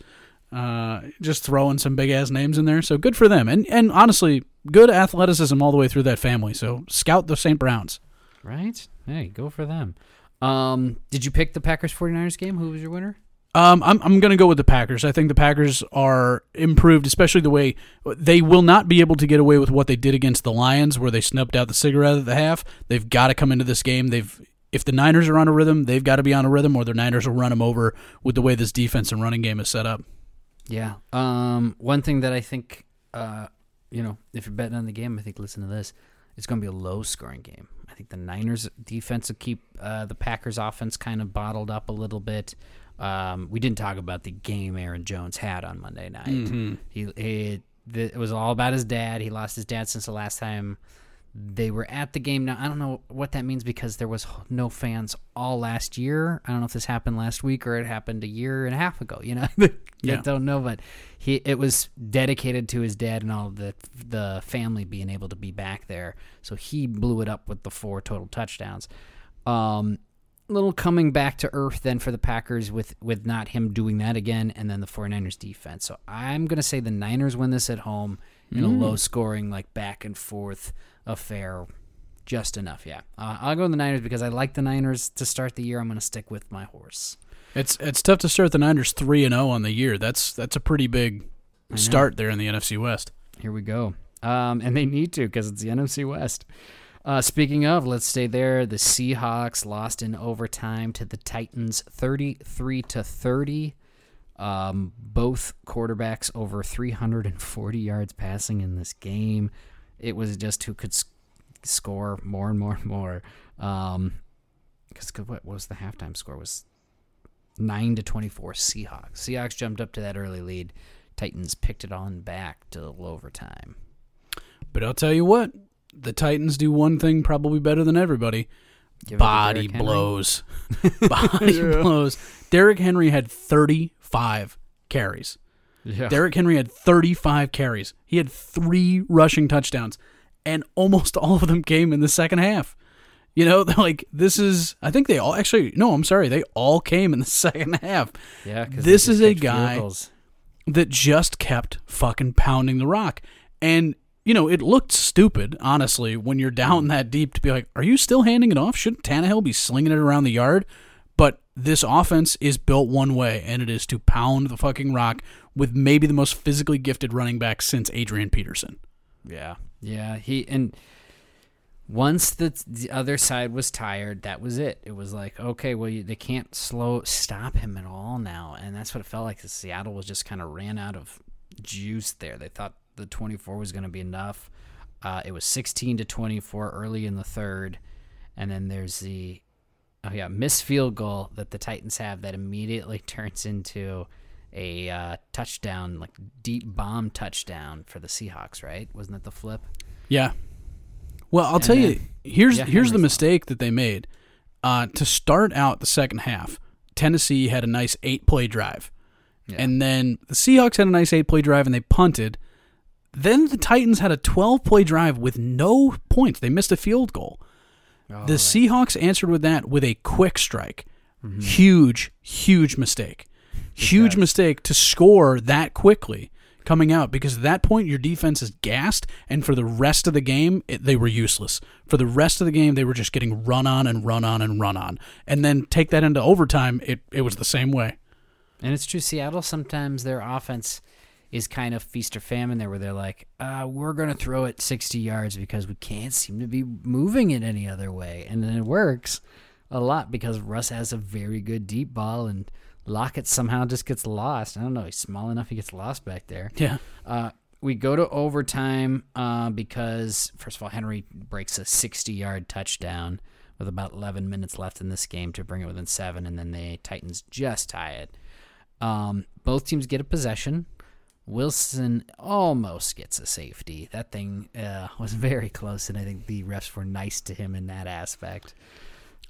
Uh, just throwing some big ass names in there. So good for them. And and honestly, good athleticism all the way through that family. So scout the St. Browns. Right? Hey, go for them. Um, did you pick the Packers 49ers game? Who was your winner? Um, I'm I'm gonna go with the Packers. I think the Packers are improved, especially the way they will not be able to get away with what they did against the Lions, where they snubbed out the cigarette at the half. They've got to come into this game. They've if the Niners are on a rhythm, they've got to be on a rhythm, or the Niners will run them over with the way this defense and running game is set up. Yeah. Um, one thing that I think, uh, you know, if you're betting on the game, I think listen to this. It's going to be a low scoring game. I think the Niners defense will keep uh, the Packers offense kind of bottled up a little bit. Um, we didn't talk about the game Aaron Jones had on Monday night. He, he the, it was all about his dad. He lost his dad since the last time they were at the game. Now I don't know what that means because there was no fans all last year. I don't know if this happened last week or it happened a year and a half ago. You know, I don't know, but he it was dedicated to his dad and all the the family being able to be back there. So he blew it up with the four total touchdowns. Um, little coming back to earth then for the Packers with with not him doing that again and then the 49ers defense. So I'm going to say the Niners win this at home in a low scoring like back and forth affair just enough. Yeah. Uh, I'll go with the Niners because I like the Niners to start the year. I'm going to stick with my horse. It's it's tough to start the Niners three and zero on the year. That's that's a pretty big start there in the NFC West. Here we go. Um, and they need to because it's the NFC West. Uh, speaking of, let's stay there. The Seahawks lost in overtime to the Titans, thirty-three to thirty. Um, both quarterbacks over 340 yards passing in this game. It was just who could s- score more and more and more. Um, because what was the halftime score? Was nine to 24 Seahawks. Seahawks jumped up to that early lead. Titans picked it on back to overtime. But I'll tell you what, the Titans do one thing probably better than everybody. Give Body blows. Body blows. Derrick Henry had 35 carries. Yeah. Derrick Henry had 35 carries. He had three rushing touchdowns, and almost all of them came in the second half. You know, like this is. I think they all actually. No, I'm sorry. They all came in the second half. yeah, this is a guy goals. that just kept fucking pounding the rock. And, you know, it looked stupid, honestly, when you're down that deep to be like, are you still handing it off? Shouldn't Tannehill be slinging it around the yard? But this offense is built one way, and it is to pound the fucking rock with maybe the most physically gifted running back since Adrian Peterson. Yeah, yeah. He and once the the other side was tired, that was it. It was like, okay, well, you, they can't slow stop him at all now, and that's what it felt like. Seattle was just kind of ran out of juice there. They thought the 24 was going to be enough. Uh, it was 16 to 24 early in the third, and then there's the oh yeah missed field goal that the Titans have that immediately turns into a uh, touchdown, like deep bomb touchdown for the Seahawks. Right? Wasn't that the flip? Yeah. Well, I'll And tell you, here's yeah, here's the mistake that they made. Uh, to start out the second half, Tennessee had a nice eight play drive. Yeah. And then the Seahawks had a nice eight play drive and they punted. Then the Titans had a 12 play drive with no points. They missed a field goal. Oh, the Seahawks answered with that with a quick strike. Mm-hmm. Huge, huge mistake. Huge mistake to score that quickly coming out because at that point your defense is gassed and for the rest of the game it, they were useless. For the rest of the game they were just getting run on and run on and run on. And then take that into overtime, it it was the same way. And it's true, Seattle, sometimes their offense is kind of feast or famine there where they're like, uh, we're going to throw it 60 yards because we can't seem to be moving it any other way. And then it works a lot because Russ has a very good deep ball and Lockett somehow just gets lost. I don't know. He's small enough, he gets lost back there. Yeah. Uh, we go to overtime uh, because, first of all, Henry breaks a 60 yard touchdown with about 11 minutes left in this game to bring it within seven, and then the Titans just tie it. Um, both teams get a possession. Wilson almost gets a safety. That thing uh, was very close, and I think the refs were nice to him in that aspect.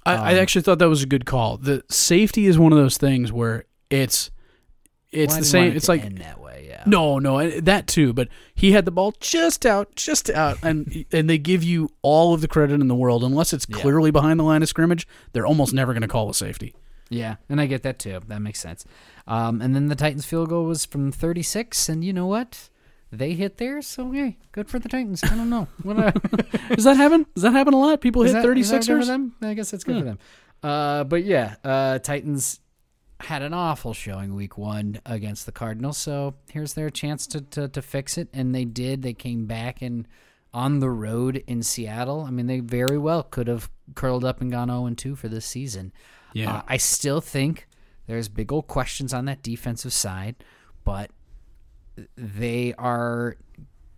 I, I Um, actually thought that was a good call. The safety is one of those things where it's it's Well, the same. it It's like that way, yeah. no, no, that too. But he had the ball just out, just out, and and they give you all of the credit in the world unless it's Yeah. clearly behind the line of scrimmage. They're almost never going to call a safety. Yeah, and I get that too. That makes sense. Um, and then the Titans' field goal was from 36, and you know what? They hit theirs, so hey, good for the Titans. I don't know. What I, Does that happen? Does that happen a lot? People is hit that- thirty is that good for them? I guess that's good Yeah. for them. Uh, but yeah, uh, Titans had an awful showing week one against the Cardinals, so here's their chance to, to, to fix it, and they did. They came back and on the road in Seattle. I mean, they very well could have curled up and gone 0 2 for this season. Yeah. Uh, I still think there's big old questions on that defensive side, but they are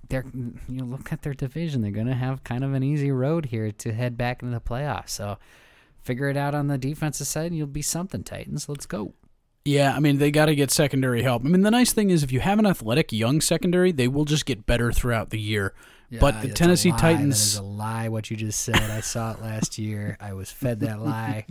they're you look at their division, they're gonna have kind of an easy road here to head back into the playoffs. So figure it out on the defensive side and you'll be something, Titans. Let's go. Yeah, I mean they got to get secondary help. I mean the nice thing is if you have an athletic young secondary, they will just get better throughout the year. But the Tennessee lie. That Titans, is a lie. What you just said, I saw it last year. I was fed that lie,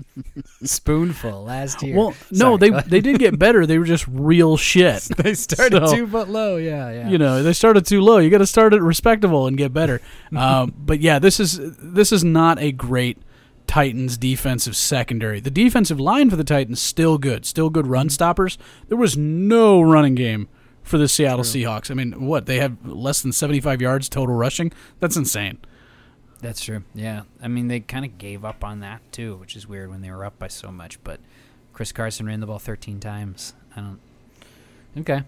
spoonful last year. well, no, Sorry, they they did get better. They were just real shit. they started So- two foot low. Yeah, yeah. you know they started too low. You got to start at respectable and get better. um, but yeah, this is this is not a great Titans defensive secondary. The defensive line for the Titans still good, still good run stoppers. There was no running game for the Seattle Seahawks. I mean, what they have less than seventy five yards total rushing. That's insane. That's true. Yeah. I mean, they kind of gave up on that too, which is weird when they were up by so much. But Chris Carson ran the ball 13 times. I don't. Okay.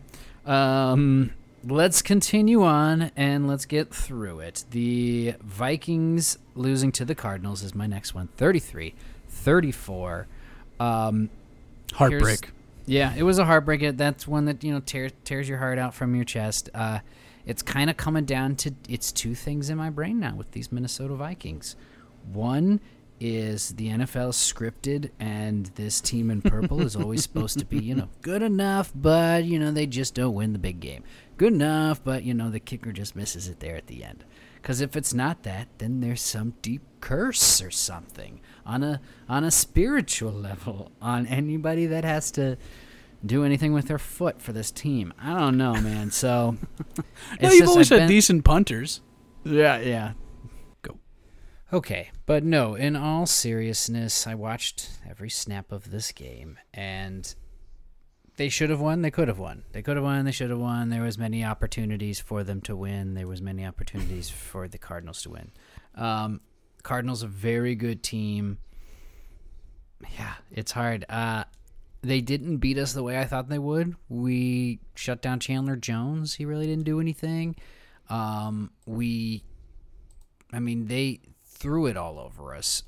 Um, let's continue on and let's get through it. The Vikings losing to the Cardinals is my next one 33 34. Um, Heartbreak. Yeah, it was a heartbreak. That's one that you know tears tears your heart out from your chest. Uh, it's kind of coming down to it's two things in my brain now with these Minnesota Vikings. One is the NFL scripted, and this team in purple is always supposed to be you know good enough, but you know they just don't win the big game. Good enough, but you know the kicker just misses it there at the end. Because if it's not that, then there's some deep curse or something on a on a spiritual level on anybody that has to do anything with their foot for this team. I don't know, man. So No, you've always had decent punters. Yeah, yeah. Go. Okay, but no, in all seriousness, I watched every snap of this game and they should have won, they could have won. They could have won, they should have won. There was many opportunities for them to win. There was many opportunities for the Cardinals to win. Um Cardinals a very good team. Yeah, it's hard. Uh they didn't beat us the way I thought they would. We shut down Chandler Jones. He really didn't do anything. Um, we, I mean, they threw it all over us.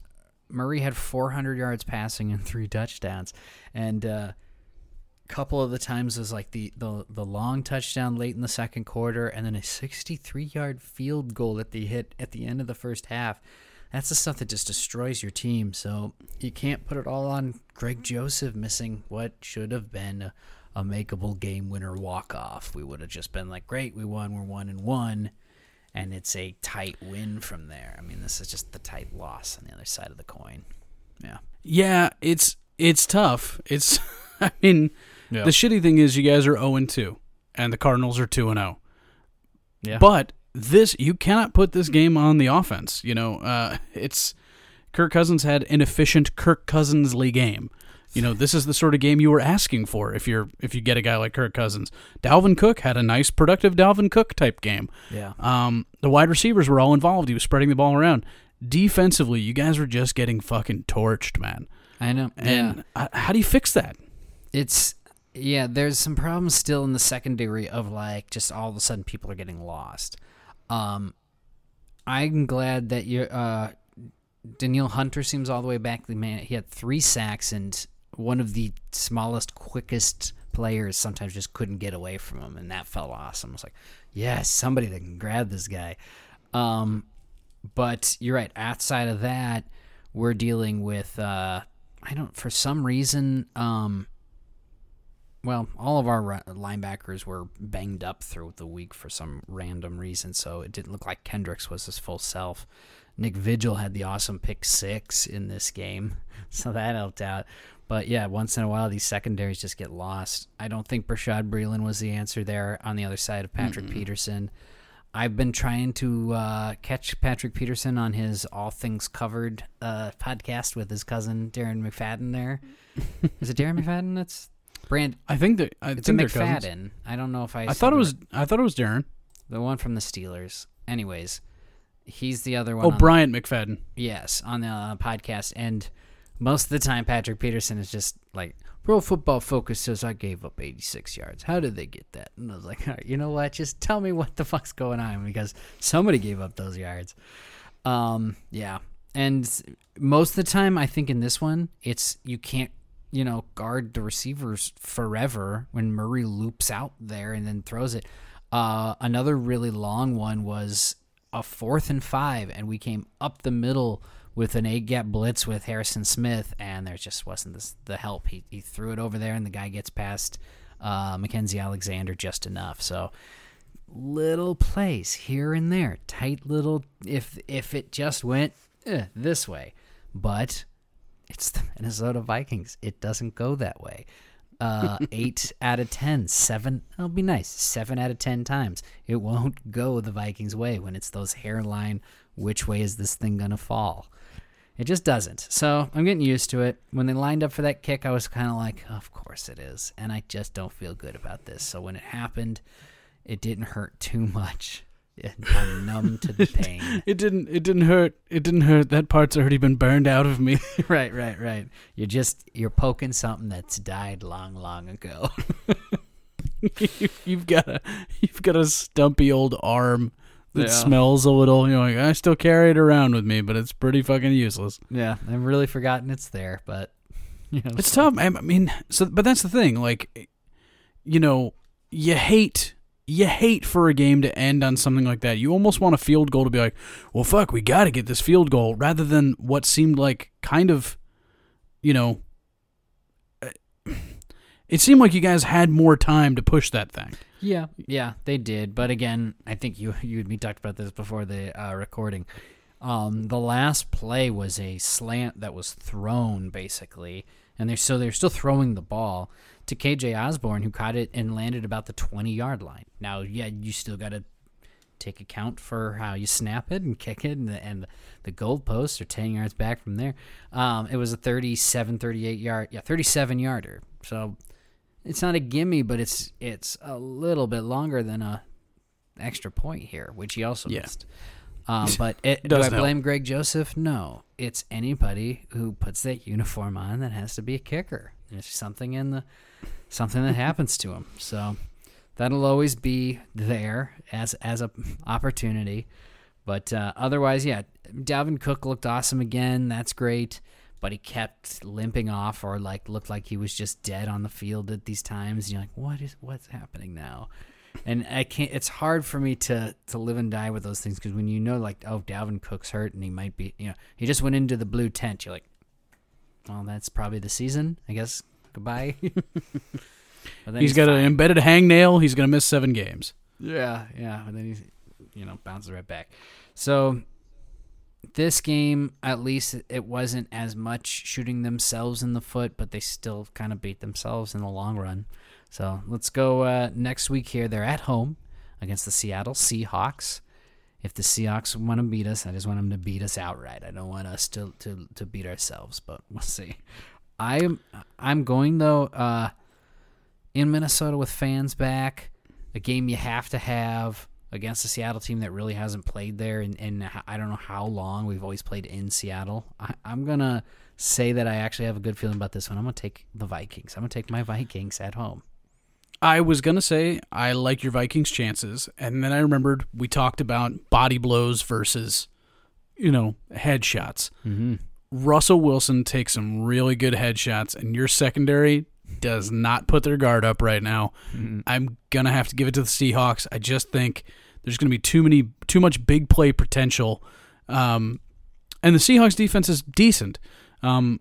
Murray had 400 yards passing and three touchdowns, and uh, a couple of the times was like the, the the long touchdown late in the second quarter, and then a 63 yard field goal that they hit at the end of the first half. That's the stuff that just destroys your team. So you can't put it all on Greg Joseph missing what should have been a, a makeable game winner walk off. We would have just been like, great, we won, we're one and one, and it's a tight win from there. I mean, this is just the tight loss on the other side of the coin. Yeah. Yeah, it's it's tough. It's I mean, Yeah. the shitty thing is you guys are 0 and 2 and the Cardinals are 2 and 0. Yeah. But this you cannot put this game on the offense, you know. Uh it's Kirk Cousins had an efficient Kirk Cousinsley game. You know, this is the sort of game you were asking for if you're if you get a guy like Kirk Cousins. Dalvin Cook had a nice, productive Dalvin Cook type game. Yeah. Um, the wide receivers were all involved. He was spreading the ball around. Defensively, you guys were just getting fucking torched, man. I know. And yeah. how do you fix that? It's yeah, there's some problems still in the secondary of like just all of a sudden people are getting lost. Um I'm glad that you uh Danielle Hunter seems all the way back. The man he had three sacks and one of the smallest, quickest players sometimes just couldn't get away from him, and that felt awesome. I was like, yes, somebody that can grab this guy. Um, but you're right. Outside of that, we're dealing with uh, I don't for some reason. Um, well, all of our linebackers were banged up through the week for some random reason, so it didn't look like Kendricks was his full self. Nick Vigil had the awesome pick six in this game, so that helped out. But yeah, once in a while these secondaries just get lost. I don't think Bashaud Breeland was the answer there on the other side of Patrick Peterson. I've been trying to uh, catch Patrick Peterson on his All Things Covered uh, podcast with his cousin Darren McFadden. There is it Darren McFadden? That's Brand. I think that I It's a think they're cousins. McFadden. I don't know if I. I thought it was right- I thought it was Darren. the one from the Steelers. Anyways, he's the other one. Oh, on- Bryant McFadden. Yes, on the uh, podcast, and most of the time, Patrick Peterson is just like, "Pro Football Focus says I gave up 86 yards. How did they get that?" And I was like, All right, "You know what? Just tell me what the fuck's going on because somebody gave up those yards." Um, yeah, and most of the time, I think in this one, it's you can't. You know, guard the receivers forever when Murray loops out there and then throws it. Uh, another really long one was a fourth and five, and we came up the middle with an A gap blitz with Harrison Smith, and there just wasn't this, the help. He, he threw it over there, and the guy gets past uh, Mackensie Alexander just enough. So little plays here and there, tight little. If if it just went eh, this way, but it's the Minnesota Vikings. It doesn't go that way. Uh, eight out of ten, seven. It'll be nice. Seven out of ten times, it won't go the Vikings' way when it's those hairline. Which way is this thing gonna fall? It just doesn't. So I'm getting used to it. When they lined up for that kick, I was kind of like, of course it is. And I just don't feel good about this. So when it happened, it didn't hurt too much. I'm numb to the pain. It didn't it didn't hurt. It didn't hurt. That part's already been burned out of me. right, right, right. You're just you're poking something that's died long, long ago. you've got a you've got a stumpy old arm that Yeah. smells a little. You know, like I still carry it around with me, but it's pretty fucking useless. yeah, I've really forgotten it's there, but you know, It's tough. I I mean, so but that's the thing. Like, you know, you hate you hate for a game to end on something like that. You almost want a field goal to be like, well, fuck, we got to get this field goal, rather than what seemed like kind of, you know. uh, It seemed like you guys had more time to push that thing. Yeah, yeah, they did. But again, I think you you and me talked about this before the uh, recording. Um, the last play was a slant that was thrown basically, and they're so they're still throwing the ball to KJ Osborn, who caught it and landed about the twenty yard line. Now, yeah, you still got to take account for how you snap it and kick it, and the, and the goalposts are 10 yards back from there. Um, it was a 37, 38 yard, yeah, 37 yarder. So it's not a gimme, but it's it's a little bit longer than a extra point here, which he also Yeah. missed. Um, but it, do I help. blame Greg Joseph? No, it's anybody who puts that uniform on that has to be a kicker. There's something in the something that happens to him. So that'll always be there as as a opportunity. But uh, otherwise, yeah, Dalvin Cook looked awesome again. That's great. But he kept limping off, or like looked like he was just dead on the field at these times. And you're like, what is what's happening now? And I can't. It's hard for me to to live and die with those things because when you know, like, oh, Dalvin Cook's hurt and he might be, you know, he just went into the blue tent. You're like, well, that's probably the season. I guess goodbye. Then he's got fine. an embedded hangnail. He's gonna miss seven games. Yeah, yeah, and then he, you know, bounces right back. So this game, at least, it wasn't as much shooting themselves in the foot, but they still kind of beat themselves in the long run. So let's go uh, next week here. They're at home against the Seattle Seahawks. If the Seahawks want to beat us, I just want them to beat us outright. I don't want us to to, to beat ourselves, but we'll see. I'm I'm going though uh, in Minnesota with fans back, a game you have to have against a Seattle team that really hasn't played there and in h- I don't know how long. We've always played in Seattle. I, I'm gonna say that I actually have a good feeling about this one. I'm gonna take the Vikings. I'm gonna take my Vikings at home. I was gonna say I like your Vikings chances, and then I remembered we talked about body blows versus, you know, headshots. Mm-hmm. Russell Wilson takes some really good headshots, and your secondary does not put their guard up right now. I'm gonna have to give it to the Seahawks. I just think there's gonna be too many, too much big play potential, um, and the Seahawks defense is decent. Um,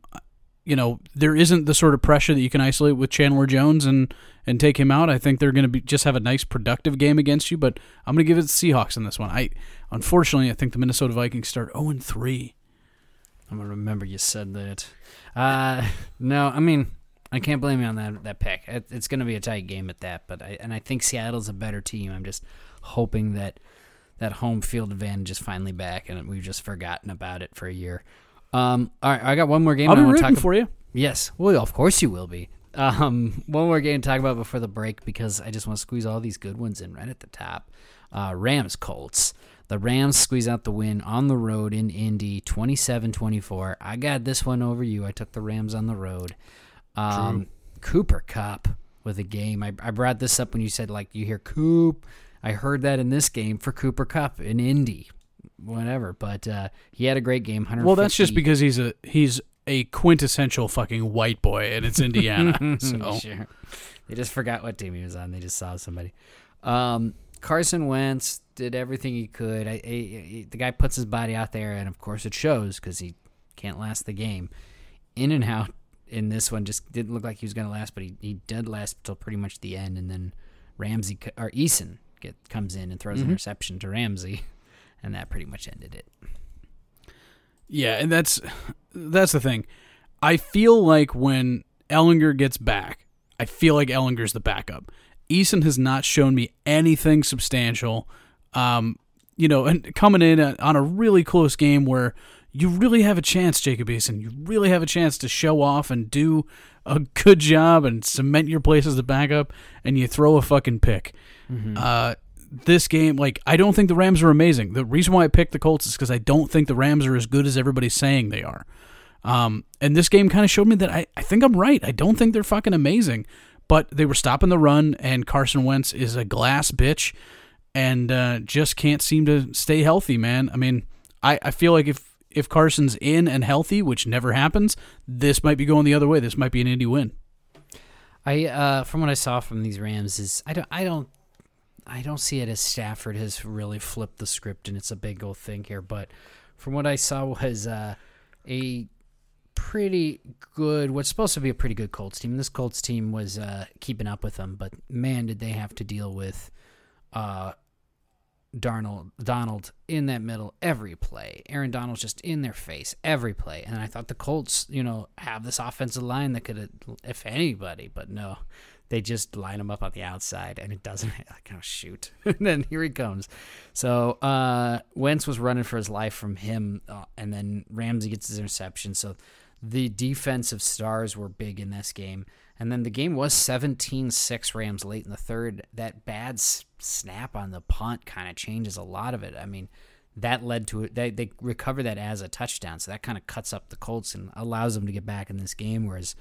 you know, there isn't the sort of pressure that you can isolate with Chandler Jones and and take him out. I think they're going to be just have a nice productive game against you, but I'm going to give it to the Seahawks in this one. I unfortunately I think the Minnesota Vikings start 0 and 3. I'm gonna remember you said that. Uh, no, I mean I can't blame you on that that pick. It, it's gonna be a tight game at that, but I and I think Seattle's a better team. I'm just hoping that that home field advantage is finally back, and we've just forgotten about it for a year. Um, all right, I got one more game. I'll be rooting talk for you. Yes, well, of course you will be. Um, one more game to talk about before the break because I just want to squeeze all these good ones in right at the top. Uh, Rams Colts. The Rams squeeze out the win on the road in Indy 27 24. I got this one over you. I took the Rams on the road. Um, Cooper Kupp with a game. I, I brought this up when you said, like, you hear Coop. I heard that in this game for Cooper Kupp in Indy. Whatever. But uh, he had a great game. Well, that's just because he's a he's a quintessential fucking white boy, and it's Indiana. so sure. They just forgot what team he was on. They just saw somebody. Um, Carson Wentz did everything he could. I, I, I- the guy puts his body out there, and of course it shows because he can't last the game. In and out in this one just didn't look like he was going to last, but he, he did last until pretty much the end. And then Ramsey or Eason get comes in and throws an interception to Ramsey, and that pretty much ended it. Yeah, and that's that's the thing. I feel like when Ehlinger gets back, I feel like Ehlinger's the backup. Eason has not shown me anything substantial. Um, you know, and coming in on a really close game where you really have a chance, Jacob Eason. You really have a chance to show off and do a good job and cement your place as the backup, and you throw a fucking pick. Uh, this game, like, I don't think the Rams are amazing. The reason why I picked the Colts is because I don't think the Rams are as good as everybody's saying they are. Um, and this game kind of showed me that I, I think I'm right. I don't think they're fucking amazing, but they were stopping the run, and Carson Wentz is a glass bitch and uh, just can't seem to stay healthy, man. I mean, I, I feel like if, if Carson's in and healthy, which never happens, this might be going the other way. This might be an Indy win. I uh, from what I saw from these Rams is I don't I don't I don't see it as Stafford has really flipped the script and it's a big old thing here, but from what I saw was uh, a pretty good what's supposed to be a pretty good Colts team. This Colts team was uh, keeping up with them, but man did they have to deal with uh, Darnold Donald in that middle every play. Aaron Donald's just in their face every play. And I thought the Colts, you know, have this offensive line that could if anybody, but no. They just line him up on the outside and it doesn't like oh shoot. and then here he comes. So uh Wentz was running for his life from him uh, and then Ramsey gets his interception. So the defensive stars were big in this game. And then the game was 17 6 Rams late in the third. That bad snap on the punt kind of changes a lot of it. I mean, that led to it. They, they recover that as a touchdown. So that kind of cuts up the Colts and allows them to get back in this game. Whereas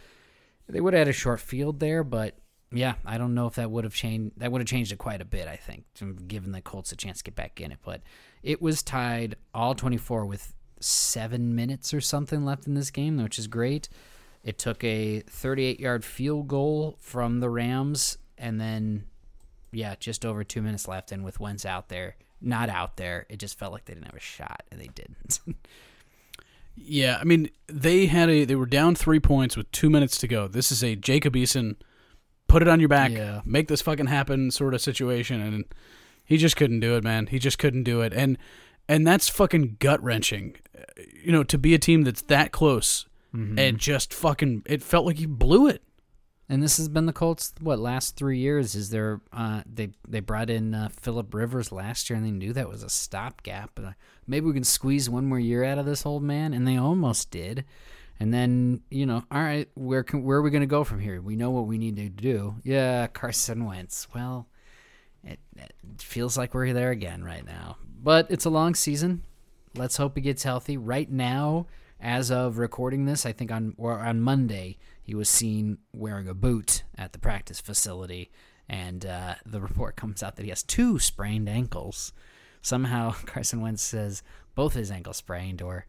they would have had a short field there, but yeah, I don't know if that would have changed. That would have changed it quite a bit, I think, given the Colts a chance to get back in it. But it was tied all 24 with seven minutes or something left in this game, which is great. It took a 38 yard field goal from the Rams, and then, yeah, just over two minutes left. And with Wentz out there, not out there, it just felt like they didn't have a shot, and they didn't. Yeah, I mean they had a they were down three points with two minutes to go. This is a Jacob Eason, put it on your back, Yeah. make this fucking happen sort of situation, and he just couldn't do it, man. He just couldn't do it, and and that's fucking gut wrenching. You know, to be a team that's that close and just fucking it felt like he blew it. And this has been the Colts. What last three years is there? Uh, they they brought in uh, Philip Rivers last year, and they knew that was a stopgap. Uh, maybe we can squeeze one more year out of this old man, and they almost did. And then you know, all right, where can where are we going to go from here? We know what we need to do. Yeah, Carson Wentz. Well, it, it feels like we're there again right now. But it's a long season. Let's hope he gets healthy. Right now, as of recording this, I think on or on Monday he was seen wearing a boot at the practice facility, and uh, the report comes out that he has two sprained ankles. Somehow Carson Wentz says both his ankles sprained, or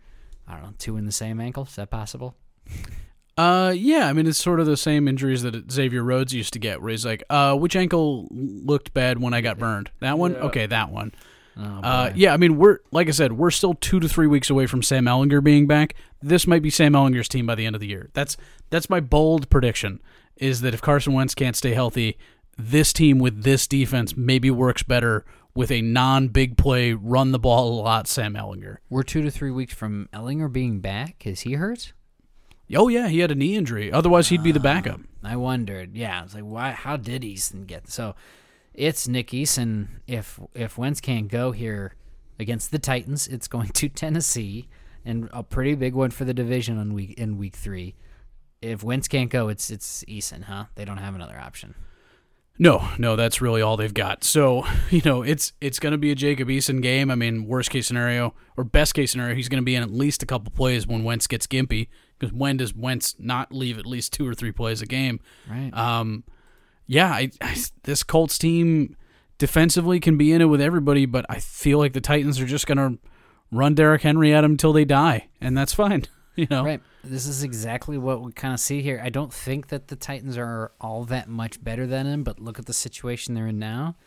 I don't know, two in the same ankle. Is that possible? Uh, yeah, I mean it's sort of the same injuries that Xavier Rhodes used to get, where he's like, uh, which ankle looked bad when I got burned? That one? Okay, that one. Oh, Uh, yeah, I mean we're like I said, we're still two to three weeks away from Sam Ehlinger being back. This might be Sam Ehlinger's team by the end of the year. That's that's my bold prediction. Is that if Carson Wentz can't stay healthy, this team with this defense maybe works better with a non-big play, run the ball a lot Sam Ehlinger. we're two to three weeks from Ehlinger being back. Is he hurt? Oh yeah, he had a knee injury. Otherwise, he'd be the backup. I wondered. Yeah, I was like, why? How did Eason get so? It's Nick Eason. If if Wentz can't go here against the Titans, it's going to Tennessee, and a pretty big one for the division on week in week three. If Wentz can't go, it's it's Eason, huh? They don't have another option. No, no, that's really all they've got. So, you know, it's it's going to be a Jacob Eason game. I mean, worst case scenario or best case scenario, he's going to be in at least a couple plays when Wentz gets gimpy. Because when does Wentz not leave at least two or three plays a game? Right. Um, yeah, I, I, this Colts team defensively can be in it with everybody, but I feel like the Titans are just going to run Derrick Henry at him until they die, and that's fine. You know, Right. This is exactly what we kind of see here. I don't think that the Titans are all that much better than him, but look at the situation they're in now.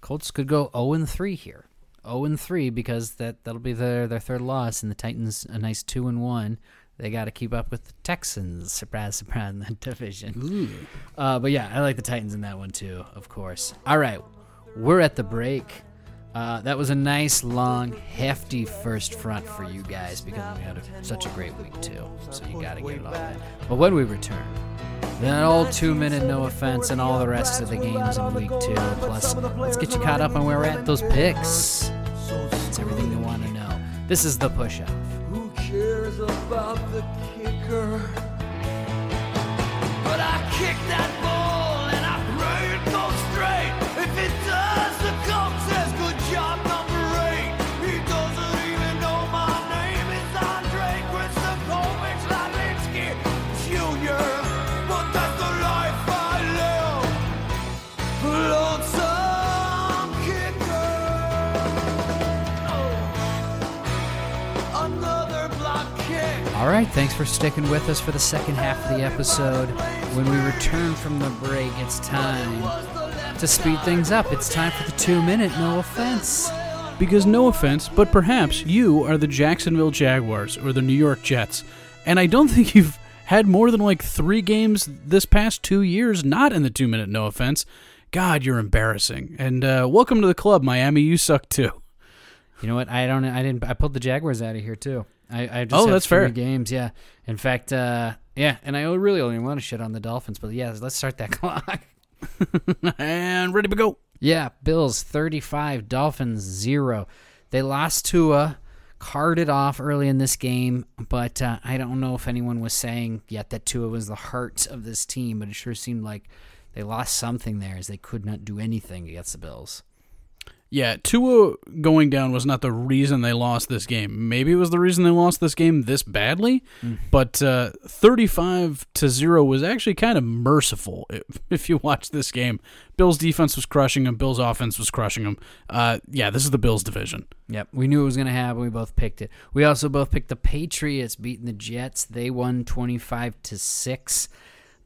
Colts could go 0 and 3 here. 0 and 3 because that that'll be their their third loss and the Titans a nice 2 and 1. They got to keep up with the Texans. Surprise, surprise in that division. Uh, but yeah, I like the Titans in that one too, of course. All right, we're at the break. Uh, that was a nice, long, hefty first front for you guys because we had a, such a great week too. So you got to get it all in. But when we return, that old two-minute no offense and all the rest of the games in week two. Plus, let's get you caught up on where we're at those picks. That's everything you want to know. This is the push-up. Who cares about the kicker? But I kick that ball All right, thanks for sticking with us for the second half of the episode. When we return from the break, it's time to speed things up. It's time for the two minute no offense. Because no offense, but perhaps you are the Jacksonville Jaguars or the New York Jets, and I don't think you've had more than like three games this past two years not in the two minute no offense. God, you're embarrassing. And uh, welcome to the club, Miami. You suck too. You know what? I don't. I didn't. I pulled the Jaguars out of here too. I, I just Oh, that's three fair. Games, yeah. In fact, uh, yeah. And I really only want to shit on the Dolphins, but yeah, let's start that clock. and ready to go. Yeah, Bills 35, Dolphins 0. They lost Tua, carded off early in this game, but uh, I don't know if anyone was saying yet that Tua was the heart of this team, but it sure seemed like they lost something there as they could not do anything against the Bills. Yeah, Tua going down was not the reason they lost this game. Maybe it was the reason they lost this game this badly, but uh, 35 to 0 was actually kind of merciful if, if you watch this game. Bills defense was crushing them, Bills offense was crushing them. Uh, yeah, this is the Bills division. Yep, we knew it was going to happen. We both picked it. We also both picked the Patriots beating the Jets. They won 25 to 6.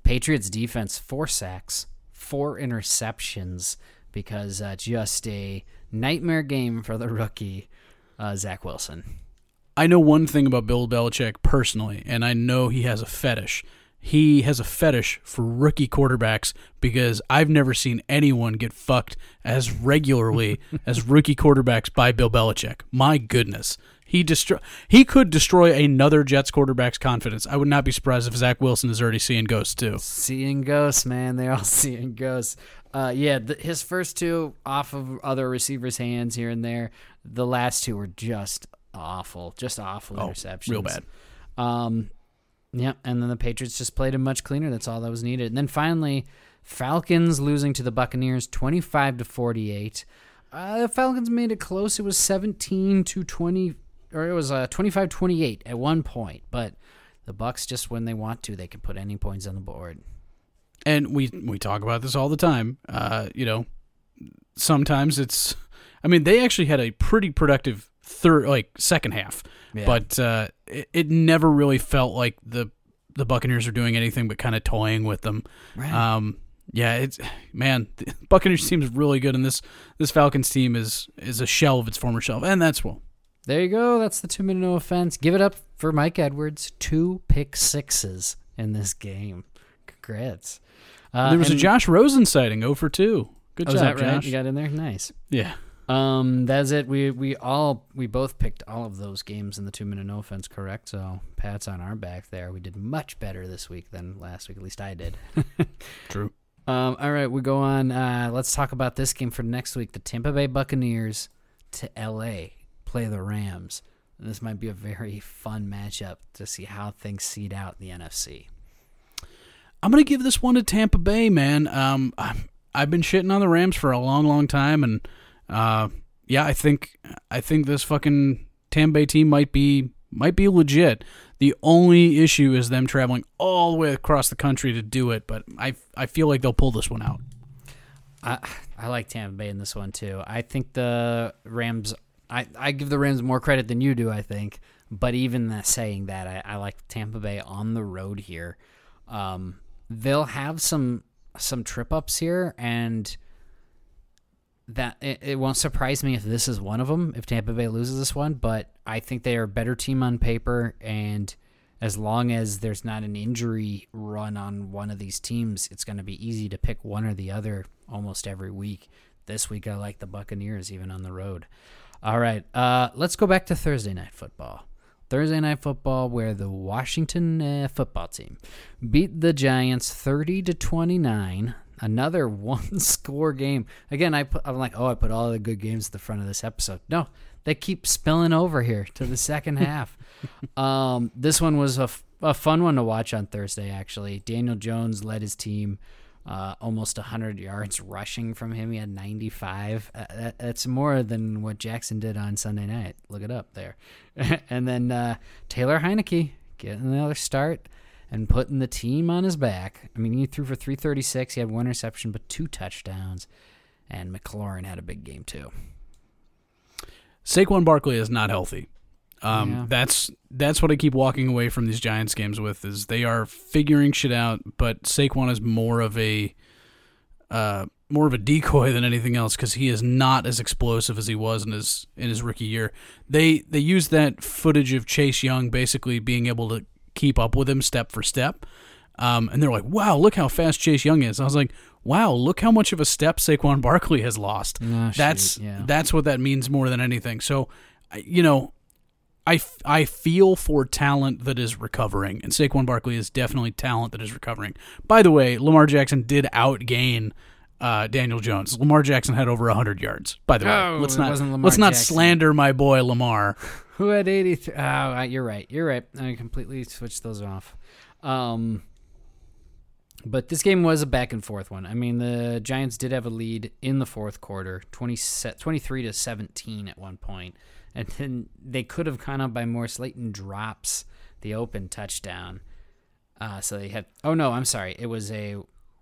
Patriots defense, four sacks, four interceptions because uh, just a nightmare game for the rookie, uh, Zach Wilson. I know one thing about Bill Belichick personally, and I know he has a fetish. He has a fetish for rookie quarterbacks because I've never seen anyone get fucked as regularly as rookie quarterbacks by Bill Belichick. My goodness. He destroy he could destroy another Jets quarterback's confidence. I would not be surprised if Zach Wilson is already seeing ghosts too. Seeing ghosts, man. They're all seeing ghosts. Uh, yeah, the, his first two off of other receivers' hands here and there. The last two were just awful, just awful Oh, interceptions. real bad. Um, Yep, and then the Patriots just played him much cleaner. That's all that was needed. And then finally, Falcons losing to the Buccaneers, twenty-five to forty-eight. Uh, the Falcons made it close. It was seventeen to twenty, or it was uh, 25-28 at one point. But the Bucks just when they want to, they can put any points on the board. And we we talk about this all the time. Uh, you know, sometimes it's. I mean, they actually had a pretty productive third, like second half, Yeah. but uh, it, it never really felt like the the Buccaneers are doing anything but kind of toying with them. Right. Um, yeah, it's man, the Buccaneers team is really good, and this this Falcons team is is a shell of its former self, and that's well. There you go. That's the two minute no offense. Give it up for Mike Edwards. Two pick sixes in this game. Congrats. Uh, there was a Josh Rosen sighting, 0 for two. Good Oh, job, right? Josh. You got in there. Nice. yeah. Um, that's it. We we all we both picked all of those games in the two minute no offense, correct? So Pat's on our back there. We did much better this week than last week. At least I did. True. Um, all right, we go on. Uh, let's talk about this game for next week. The Tampa Bay Buccaneers to L.A. play the Rams. This might be a very fun matchup to see how things seed out in the NFC. I'm gonna give this one to Tampa Bay, man. Um, I've been shitting on the Rams for a long, long time, and uh, yeah, I think I think this fucking Tampa Bay team might be might be legit. The only issue is them traveling all the way across the country to do it, but I I feel like they'll pull this one out. I I like Tampa Bay in this one too. I think the Rams. I, I give the Rams more credit than you do. I think, but even that, saying that, I, I like Tampa Bay on the road here. Um, they'll have some some trip ups here, and that it, it won't surprise me if this is one of them. If Tampa Bay loses this one, but I think they are a better team on paper, and as long as there's not an injury run on one of these teams, it's going to be easy to pick one or the other almost every week. This week, I like the Buccaneers even on the road. All right, uh, let's go back to Thursday night football. Thursday night football, where the Washington uh, football team beat the Giants thirty to twenty nine. Another one score game. Again, I put, I'm like, oh, I put all the good games at the front of this episode. No, they keep spilling over here to the second half. Um, this one was a, f- a fun one to watch on Thursday. Actually, Daniel Jones led his team uh, almost 100 yards rushing from him. He had 95. Uh, that, that's more than what Jackson did on Sunday night. Look it up there. and then uh, Taylor Heinicke getting another start and putting the team on his back. I mean, he threw for 336. He had one reception, but two touchdowns. And McLaurin had a big game too. Saquon Barkley is not healthy. Um, Yeah. That's that's what I keep walking away from these Giants games with is they are figuring shit out, but Saquon is more of a uh, more of a decoy than anything else because he is not as explosive as he was in his in his rookie year. They they used that footage of Chase Young basically being able to keep up with him step for step, um, and they're like, "Wow, look how fast Chase Young is." I was like, "Wow, look how much of a step Saquon Barkley has lost." Oh, shoot, that's yeah. that's what that means more than anything. So, you know, I, f- I feel for talent that is recovering, and Saquon Barkley is definitely talent that is recovering. By the way, Lamar Jackson did outgain uh, Daniel Jones. Lamar Jackson had over hundred yards. By the way, Oh, let's not let's not Jackson. slander my boy Lamar. Who had 83? Oh, you're right. You're right. I completely switched those off. Um, but this game was a back and forth one. I mean, the Giants did have a lead in the fourth quarter, 20, se- 23 to 17 at one point. And then they could have gone up by more. Slayton drops the open touchdown. Uh, so they had, oh no, I'm sorry. It was a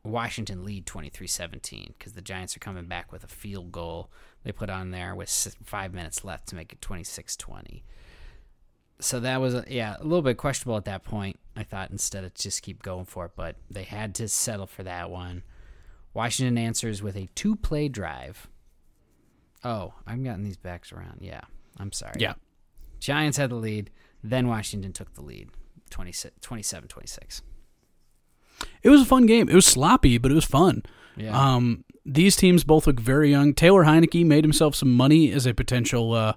Washington lead 23 17 because the Giants are coming back with a field goal they put on there with five minutes left to make it 26 20. So that was, yeah, a little bit questionable at that point. I thought instead of just keep going for it, but they had to settle for that one. Washington answers with a two play drive. Oh, I'm getting these backs around. Yeah, I'm sorry. Yeah, Giants had the lead, then Washington took the lead 27 26. it was a fun game. It was sloppy, but it was fun. Yeah. Um, these teams both look very young. Taylor Heinicke made himself some money as a potential, uh,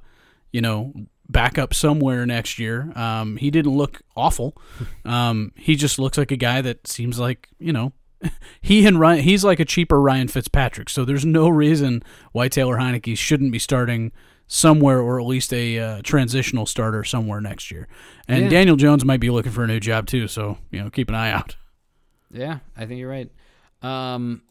you know, backup somewhere next year. Um, he didn't look awful. Um, he just looks like a guy that seems like you know, he and Ryan. He's like a cheaper Ryan Fitzpatrick. So there's no reason why Taylor Heinicke shouldn't be starting somewhere, or at least a uh, transitional starter somewhere next year. And Yeah. Daniel Jones might be looking for a new job too, so you know keep an eye out. Yeah, I think you're right. Um,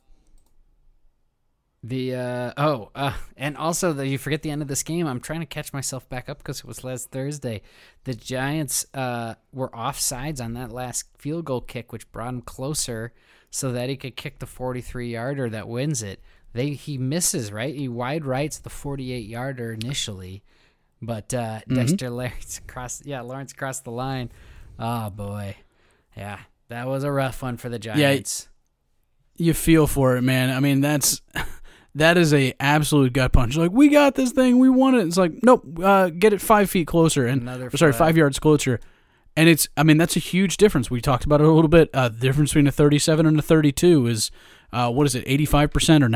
the uh, oh, uh, and also the, you forget the end of this game. I'm trying to catch myself back up because it was last Thursday. The Giants uh, were offsides on that last field goal kick, which brought him closer so that he could kick the 43 yarder that wins it. They he misses right. He wide rights the 48 yarder initially, but uh, Dexter Lawrence across yeah Lawrence crossed the line. Oh boy, yeah, that was a rough one for the Giants. Yeah, You feel for it, man. I mean that's. That is a absolute gut punch. Like we got this thing, we want it. It's like nope, uh, get it five feet closer and Another sorry, five yards closer. And it's, I mean, that's a huge difference. We talked about it a little bit. Uh, the difference between a 37 and a 32 is, uh, what is it, 85% or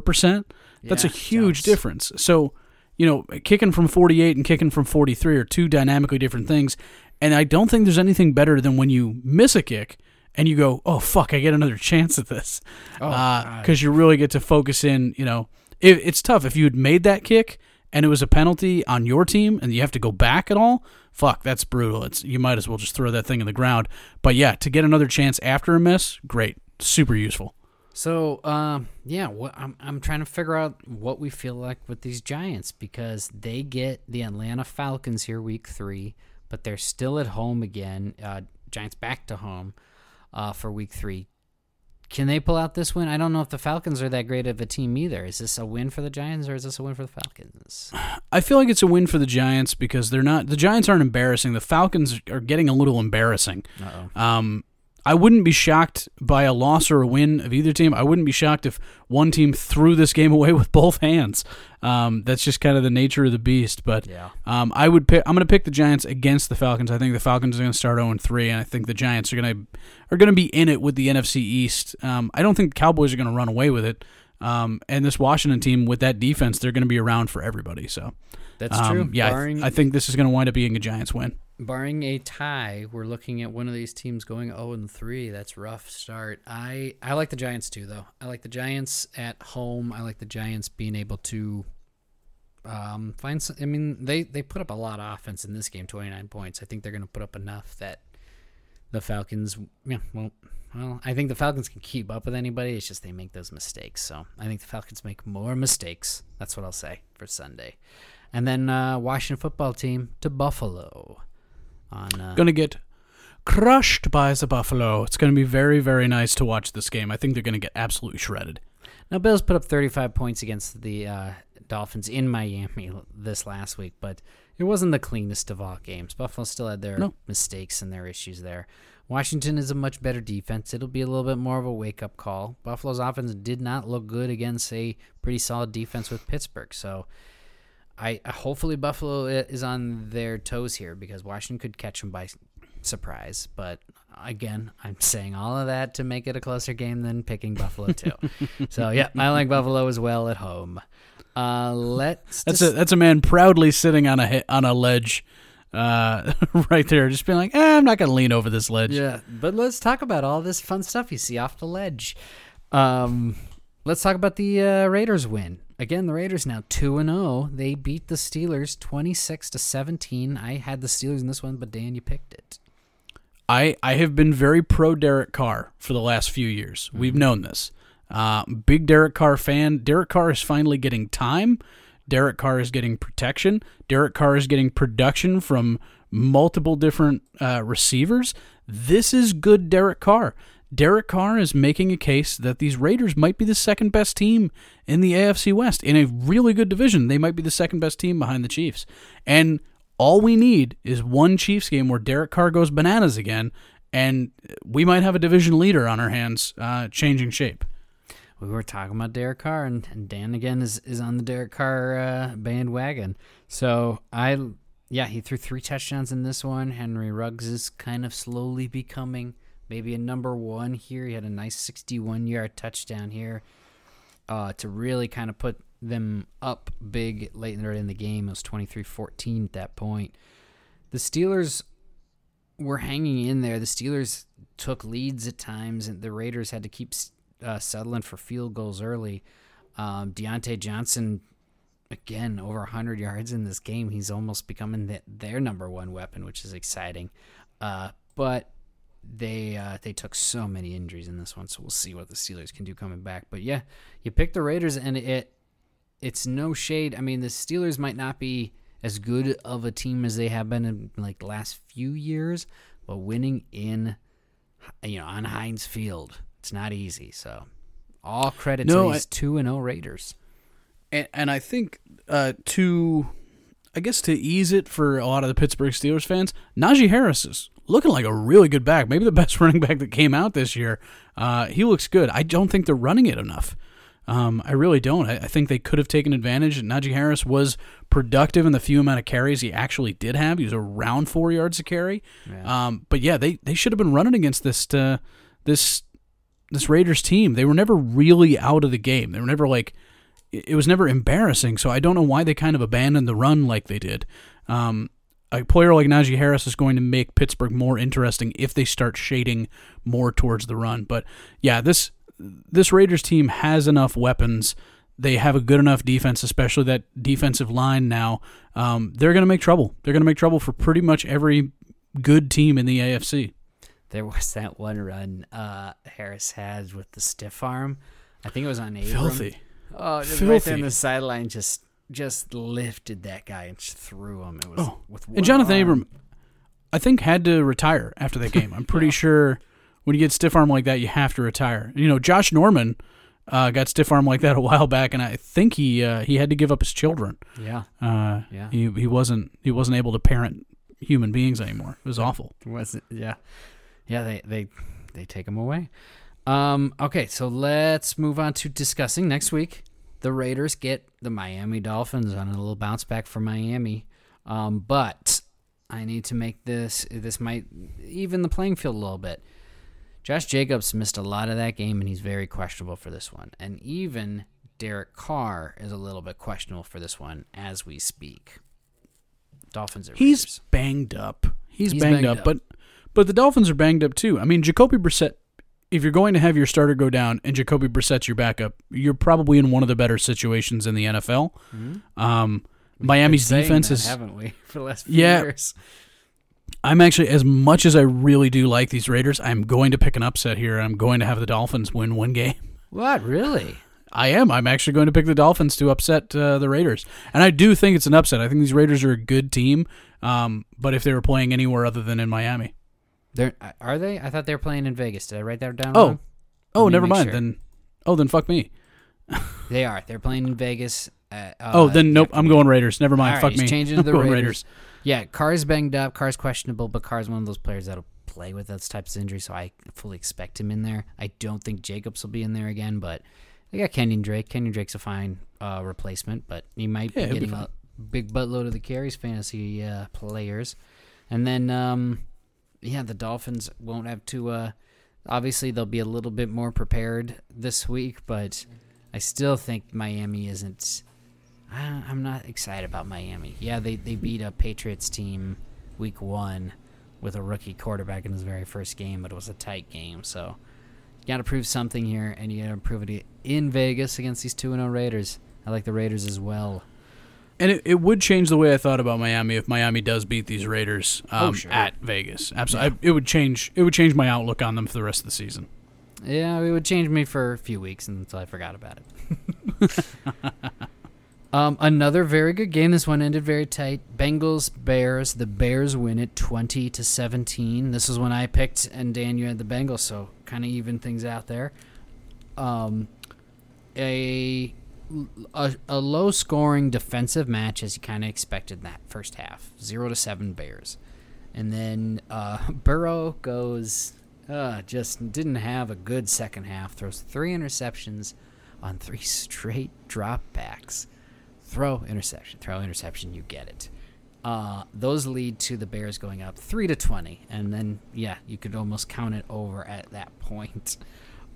94%? That's a huge difference. So, you know, kicking from 48 and kicking from 43 are two dynamically different things. And I don't think there's anything better than when you miss a kick and you go, oh, fuck, I get another chance at this. Oh, God. Because you really get to focus in, you know, it, it's tough. If you had made that kick and it was a penalty on your team and you have to go back at all, fuck, that's brutal. It's You might as well just throw that thing in the ground. But yeah, to get another chance after a miss, great. Super useful. So, um, yeah, what, I'm I'm trying to figure out what we feel like with these Giants because they get the Atlanta Falcons here week three, but they're still at home again. Uh, Giants back to home uh, for week three. Can they pull out this win? I don't know if the Falcons are that great of a team either. Is this a win for the Giants or is this a win for the Falcons? I feel like it's a win for the Giants because they're not the Giants aren't embarrassing. The Falcons are getting a little embarrassing. Uh-oh. Um, I wouldn't be shocked by a loss or a win of either team. I wouldn't be shocked if one team threw this game away with both hands. Um, that's just kind of the nature of the beast. But Yeah. um, I would pick. I'm going to pick the Giants against the Falcons. I think the Falcons are going to start 0 3, and I think the Giants are going to are going to be in it with the NFC East. Um, I don't think the Cowboys are going to run away with it. Um, and this Washington team with that defense, they're going to be around for everybody. So That's um, true. Yeah, I, Barring, I think this is going to wind up being a Giants win. Barring a tie, we're looking at one of these teams going 0 and 3. That's rough start. I I like the Giants too though. I like the Giants at home. I like the Giants being able to um find some, I mean, they they put up a lot of offense in this game, 29 points. I think they're going to put up enough that the Falcons yeah, well, well, I think the Falcons can keep up with anybody. It's just they make those mistakes. So, I think the Falcons make more mistakes. That's what I'll say for Sunday. And then uh, Washington football team to Buffalo on uh, to get crushed by the Buffalo. It's to be very, very nice to watch this game. I think they're to get absolutely shredded. Now, Bills put up 35 points against the uh, Dolphins in Miami this last week, but it wasn't the cleanest of all games. Buffalo still had their No. mistakes and their issues there. Washington is a much better defense. It'll be a little bit more of a wake up call. Buffalo's offense did not look good against a pretty solid defense with Pittsburgh, so. I hopefully Buffalo is on their toes here because Washington could catch them by surprise. But again, I'm saying all of that to make it a closer game than picking Buffalo too. so yeah, I like Buffalo as well at home. Uh, let's That's dis- a that's a man proudly sitting on a on a ledge, uh, right there, just being like, eh, I'm not going to lean over this ledge. yeah. But let's talk about all this fun stuff you see off the ledge. Um, let's talk about the uh, Raiders win. Again, the Raiders now two and zero. They beat the Steelers twenty six to seventeen. I had the Steelers in this one, but Dan, you picked it. I I have been very pro Derek Carr for the last few years. We've known this. Uh, big Derek Carr fan. Derek Carr is finally getting time. Derek Carr is getting protection. Derek Carr is getting production from multiple different uh, receivers. This is good Derek Carr. Derek Carr is making a case that these Raiders might be the second best team in the AFC West in a really good division. They might be the second best team behind the Chiefs. And all we need is one Chiefs game where Derek Carr goes bananas again, and we might have a division leader on our hands uh, changing shape. we were talking about Derek Carr, and, and Dan again is, is on the Derek Carr uh, bandwagon. So I, yeah, he threw three touchdowns in this one. Henry Ruggs is kind of slowly becoming maybe a number one here. He had a nice 61 yard touchdown here uh, to really kind of put them up big late in the, game. It was 23 14 at that point. The Steelers were hanging in there. The Steelers took leads at times, and the Raiders had to keep uh, settling for field goals early. Um, Diontae Johnson again over 100 yards in this game. He's almost becoming the, their number one weapon, which is exciting. Uh, but they uh, they took so many injuries in this one, so we'll see what the Steelers can do coming back. But yeah, you pick the Raiders, and it it's no shade. I mean, the Steelers might not be as good of a team as they have been in like the last few years, but winning in you know on Heinz Field, it's not easy. So all credit No, to I- these two and zero Raiders. and, and I think uh, to, I guess to ease it for a lot of the Pittsburgh Steelers fans, Najee Harris is looking like a really good back, maybe the best running back that came out this year. Uh, he looks good. I don't think they're running it enough. Um, I really don't. I, I think they could have taken advantage. Najee Harris was productive in the few amount of carries he actually did have. He was around four yards a carry. Yeah. Um, but yeah, they, they should have been running against this uh, this this Raiders team. They were never really out of the game. They were never like it it was never embarrassing. So I don't know why they kind of abandoned the run like they did. Um, a player like Najee Harris is going to make Pittsburgh more interesting if they start shading more towards the run. But yeah, this this Raiders team has enough weapons. They have a good enough defense, especially that defensive line now. Um, they're going to make trouble. They're going to make trouble for pretty much every good team in the AFC. There was that one run uh, Harris had with the stiff arm. I think it was on Abram. Filthy. Oh, just right there Filthy. in the sideline, just just lifted that guy and threw him. It was Oh, with And Jonathan arm. Abram, I think, had to retire after that game. I'm pretty sure when you get stiff arm like that, you have to retire. You know, Josh Norman uh, got stiff arm like that a while back, and I think he uh, he had to give up his children. Yeah, Uh, Yeah. he he wasn't he wasn't able to parent human beings anymore. It was awful. was it? Yeah, yeah. They they they take him away. Um. Okay, so let's move on to discussing next week. The Raiders get the Miami Dolphins on a little bounce back for Miami. Um, but I need to make this. This might even the playing field a little bit. Josh Jacobs missed a lot of that game, and he's very questionable for this one. And even Derek Carr is a little bit questionable for this one as we speak. Dolphins are He's Raiders. banged up. He's, He's banged, banged up, up. but but the Dolphins are banged up too. I mean, Jacoby Brissett. If you're going to have your starter go down and Jacoby Brissett's your backup, you're probably in one of the better situations in the NFL. Um, Miami's defense that, is haven't we for the last few Yeah. years? I'm actually, as much as I really do like these Raiders, I'm going to pick an upset here. I'm going to have the Dolphins win one game. What really? I am. I'm actually going to pick the Dolphins to upset uh, the Raiders, and I do think it's an upset. I think these Raiders are a good team, um, but if they were playing anywhere other than in Miami, They're are they? I thought they were playing in Vegas. Did I write that down? Oh. wrong? oh, never mind. sure. Then, oh, then fuck me. they are. They're playing in Vegas. Uh, oh, uh, then nope. I'm going Raiders. Never mind. Right, fuck me. changing to the going Raiders. Yeah, Carr's banged up. Carr's questionable, but Carr's one of those players that'll play with those types of injuries, so I fully expect him in there. I don't think Jacobs will be in there again, but they got Kenyon Drake. Kenyon Drake's a fine uh, replacement, but he might Yeah, be he'll be getting a big buttload of the carries fantasy uh, players. And then, um, yeah, the Dolphins won't have to. Uh, obviously, they'll be a little bit more prepared this week, but I still think Miami isn't. I- I'm not excited about Miami. Yeah, they, they beat a Patriots team week one with a rookie quarterback in his very first game, but it was a tight game. So you got to prove something here, and you got to prove it in Vegas against these 2 0 Raiders. I like the Raiders as well. And it, it would change the way I thought about Miami if Miami does beat these Raiders um, Oh, sure. at Vegas. Absolutely, I, it would change. It would change my outlook on them for the rest of the season. Yeah, it would change me for a few weeks until I forgot about it. um, another very good game. This one ended very tight. Bengals Bears. The Bears win it twenty to seventeen. This is when I picked, and Dan, you had the Bengals, so kind of even things out there. Um, a a, a low scoring defensive match as you kind of expected that first half. Zero to seven Bears, and then uh, Burrow goes uh, just didn't have a good second half. Throws three interceptions on three straight dropbacks. Throw interception, throw interception. You get it. Uh, those lead to the Bears going up three to twenty, and then yeah, you could almost count it over at that point.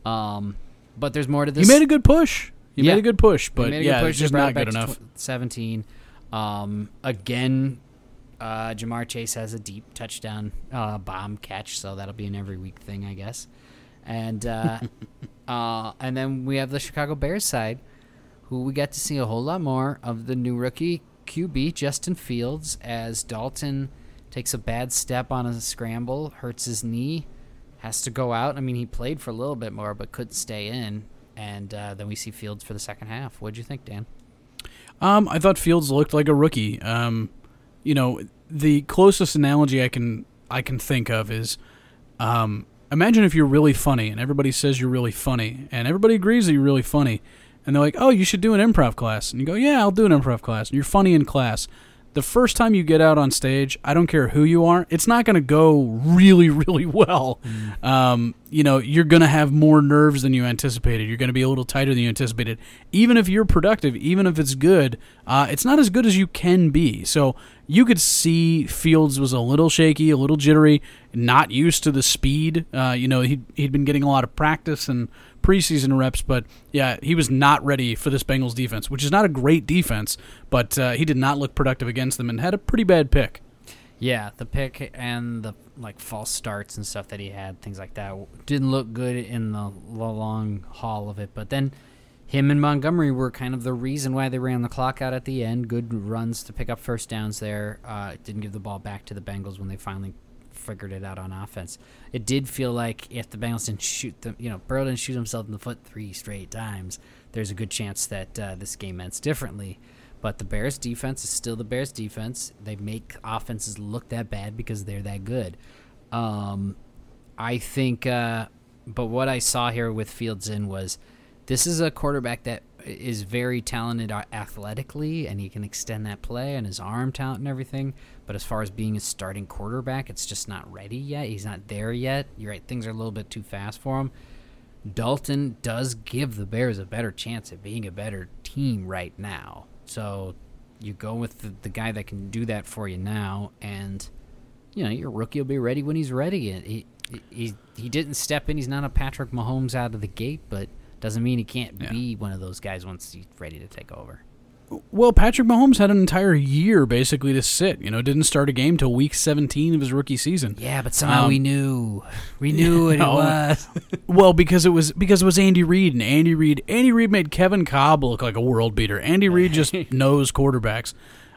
Um, but there's more to this. made a good push. He Yeah. made a good push, but yeah, push, just not good enough. tw- 17. Um, again, uh, Ja'Marr Chase has a deep touchdown uh, bomb catch, so that'll be an every week thing, I guess. And uh, uh, and then we have the Chicago Bears side, who we got to see a whole lot more of the new rookie QB, Justin Fields, as Dalton takes a bad step on a scramble, hurts his knee, has to go out. I mean, he played for a little bit more, but couldn't stay in. And uh, then we see Fields for the second half. What'd you think, Dan? Um, I thought Fields looked like a rookie. Um, you know, the closest analogy I can I can think of is, um, imagine if you're really funny and everybody says you're really funny and everybody agrees that you're really funny, and they're like, "Oh, you should do an improv class," and you go, "Yeah, I'll do an improv class." And you're funny in class. The first time you get out on stage, I don't care who you are, it's not going to go really, really well. Um, you know, you're going to have more nerves than you anticipated. You're going to be a little tighter than you anticipated. Even if you're productive, even if it's good, uh, it's not as good as you can be. So you could see Fields was a little shaky, a little jittery, not used to the speed. Uh, you know, he'd, he'd been getting a lot of practice and preseason reps, but yeah, he was not ready for this Bengals defense, which is not a great defense, but uh, he did not look productive against them and had a pretty bad pick. Yeah, the pick and the like false starts and stuff that he had, things like that, didn't look good in the, long haul of it. But then him and Montgomery were kind of the reason why they ran the clock out at the end. Good runs to pick up first downs there. Uh, didn't give the ball back to the Bengals when they finally figured it out on offense. It did feel like if the Bengals didn't shoot them, you know, Burrow didn't shoot himself in the foot three straight times, there's a good chance that uh, this game ends differently. But the Bears defense is still the Bears defense. They make offenses look that bad because they're that good. Um, I think, uh, but what I saw here with Fields in was this is a quarterback that is very talented athletically and he can extend that play and his arm talent and everything. But as far as being a starting quarterback, it's just not ready yet. He's not there yet. You're right, things are a little bit too fast for him. Dalton does give the Bears a better chance at being a better team right now. So you go with the, the guy that can do that for you now, and you know your rookie will be ready when he's ready. He he he didn't step in. He's not a Patrick Mahomes out of the gate, but doesn't mean he can't Yeah. be one of those guys once he's ready to take over. Well, Patrick Mahomes had an entire year basically to sit. You know, didn't start a game till week 17 of his rookie season. Yeah, but somehow Um, we knew we knew what it no. was. Well, because it was because it was Andy Reid, and Andy Reid Andy Reid made Kevin Kolb look like a world beater. Andy Reid just knows quarterbacks.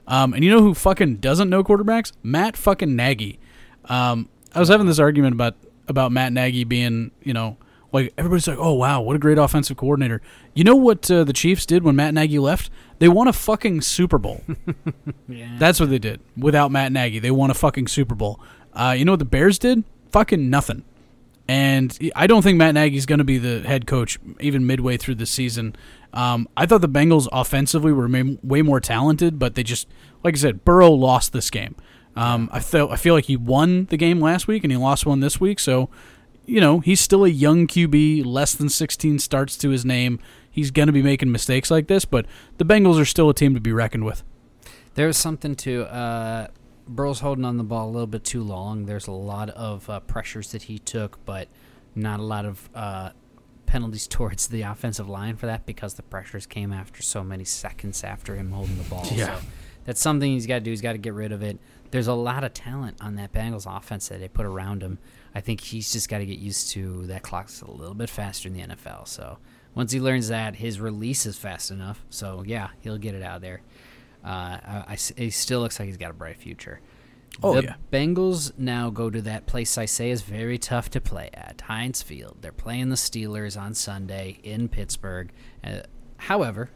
Um, and you know who fucking doesn't know quarterbacks? Matt fucking Nagy. Um, I was having this argument about about Matt Nagy being, you know, like everybody's like, "Oh wow, what a great offensive coordinator." You know what uh, the Chiefs did when Matt Nagy left? They won a fucking Super Bowl. yeah. That's what they did. Without Matt Nagy, they won a fucking Super Bowl. Uh, you know what the Bears did? Fucking nothing. And I don't think Matt Nagy's going to be the head coach even midway through the season. Um, I thought the Bengals offensively were way more talented, but they just, like I said, Burrow lost this game. Um, I felt I feel like he won the game last week and he lost one this week. So, you know, he's still a young QB, less than 16 starts to his name. He's going to be making mistakes like this, but the Bengals are still a team to be reckoned with. There's something to uh, Burrow's holding on the ball a little bit too long. There's a lot of uh, pressures that he took, but not a lot of uh, penalties towards the offensive line for that because the pressures came after so many seconds after him holding the ball. Yeah. So that's something he's got to do. He's got to get rid of it. There's a lot of talent on that Bengals offense that they put around him. I think he's just got to get used to that clock's a little bit faster in the NFL. So once he learns that, his release is fast enough. So yeah, he'll get it out there. Uh, I, I he still looks like he's got a bright future. Oh, the yeah. Bengals now go to that place I say is very tough to play at, Heinz Field. They're playing the Steelers on Sunday in Pittsburgh. Uh, however,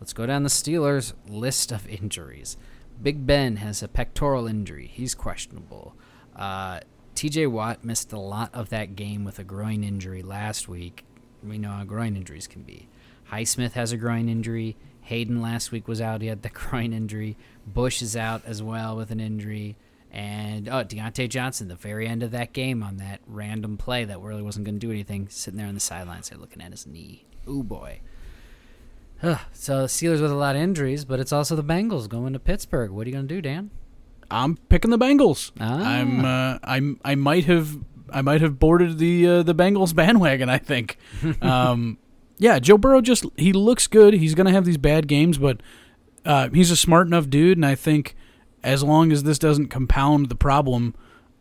let's go down the Steelers' list of injuries. Big Ben has a pectoral injury. He's questionable. Uh, TJ Watt missed a lot of that game with a groin injury last week. We know how groin injuries can be. Highsmith has a groin injury. Haden last week was out. He had the groin injury. Bush is out as well with an injury. And oh, Diontae Johnson, the very end of that game on that random play that really wasn't going to do anything, sitting there on the sidelines, looking at his knee. Ooh boy. So the Steelers with a lot of injuries, but it's also the Bengals going to Pittsburgh. What are you going to do, Dan? I'm picking the Bengals. Ah. I'm uh, I'm I might have I might have boarded the uh, the Bengals bandwagon. I think. um, yeah, Joe Burrow just he looks good. He's gonna have these bad games, but uh, he's a smart enough dude, and I think as long as this doesn't compound the problem,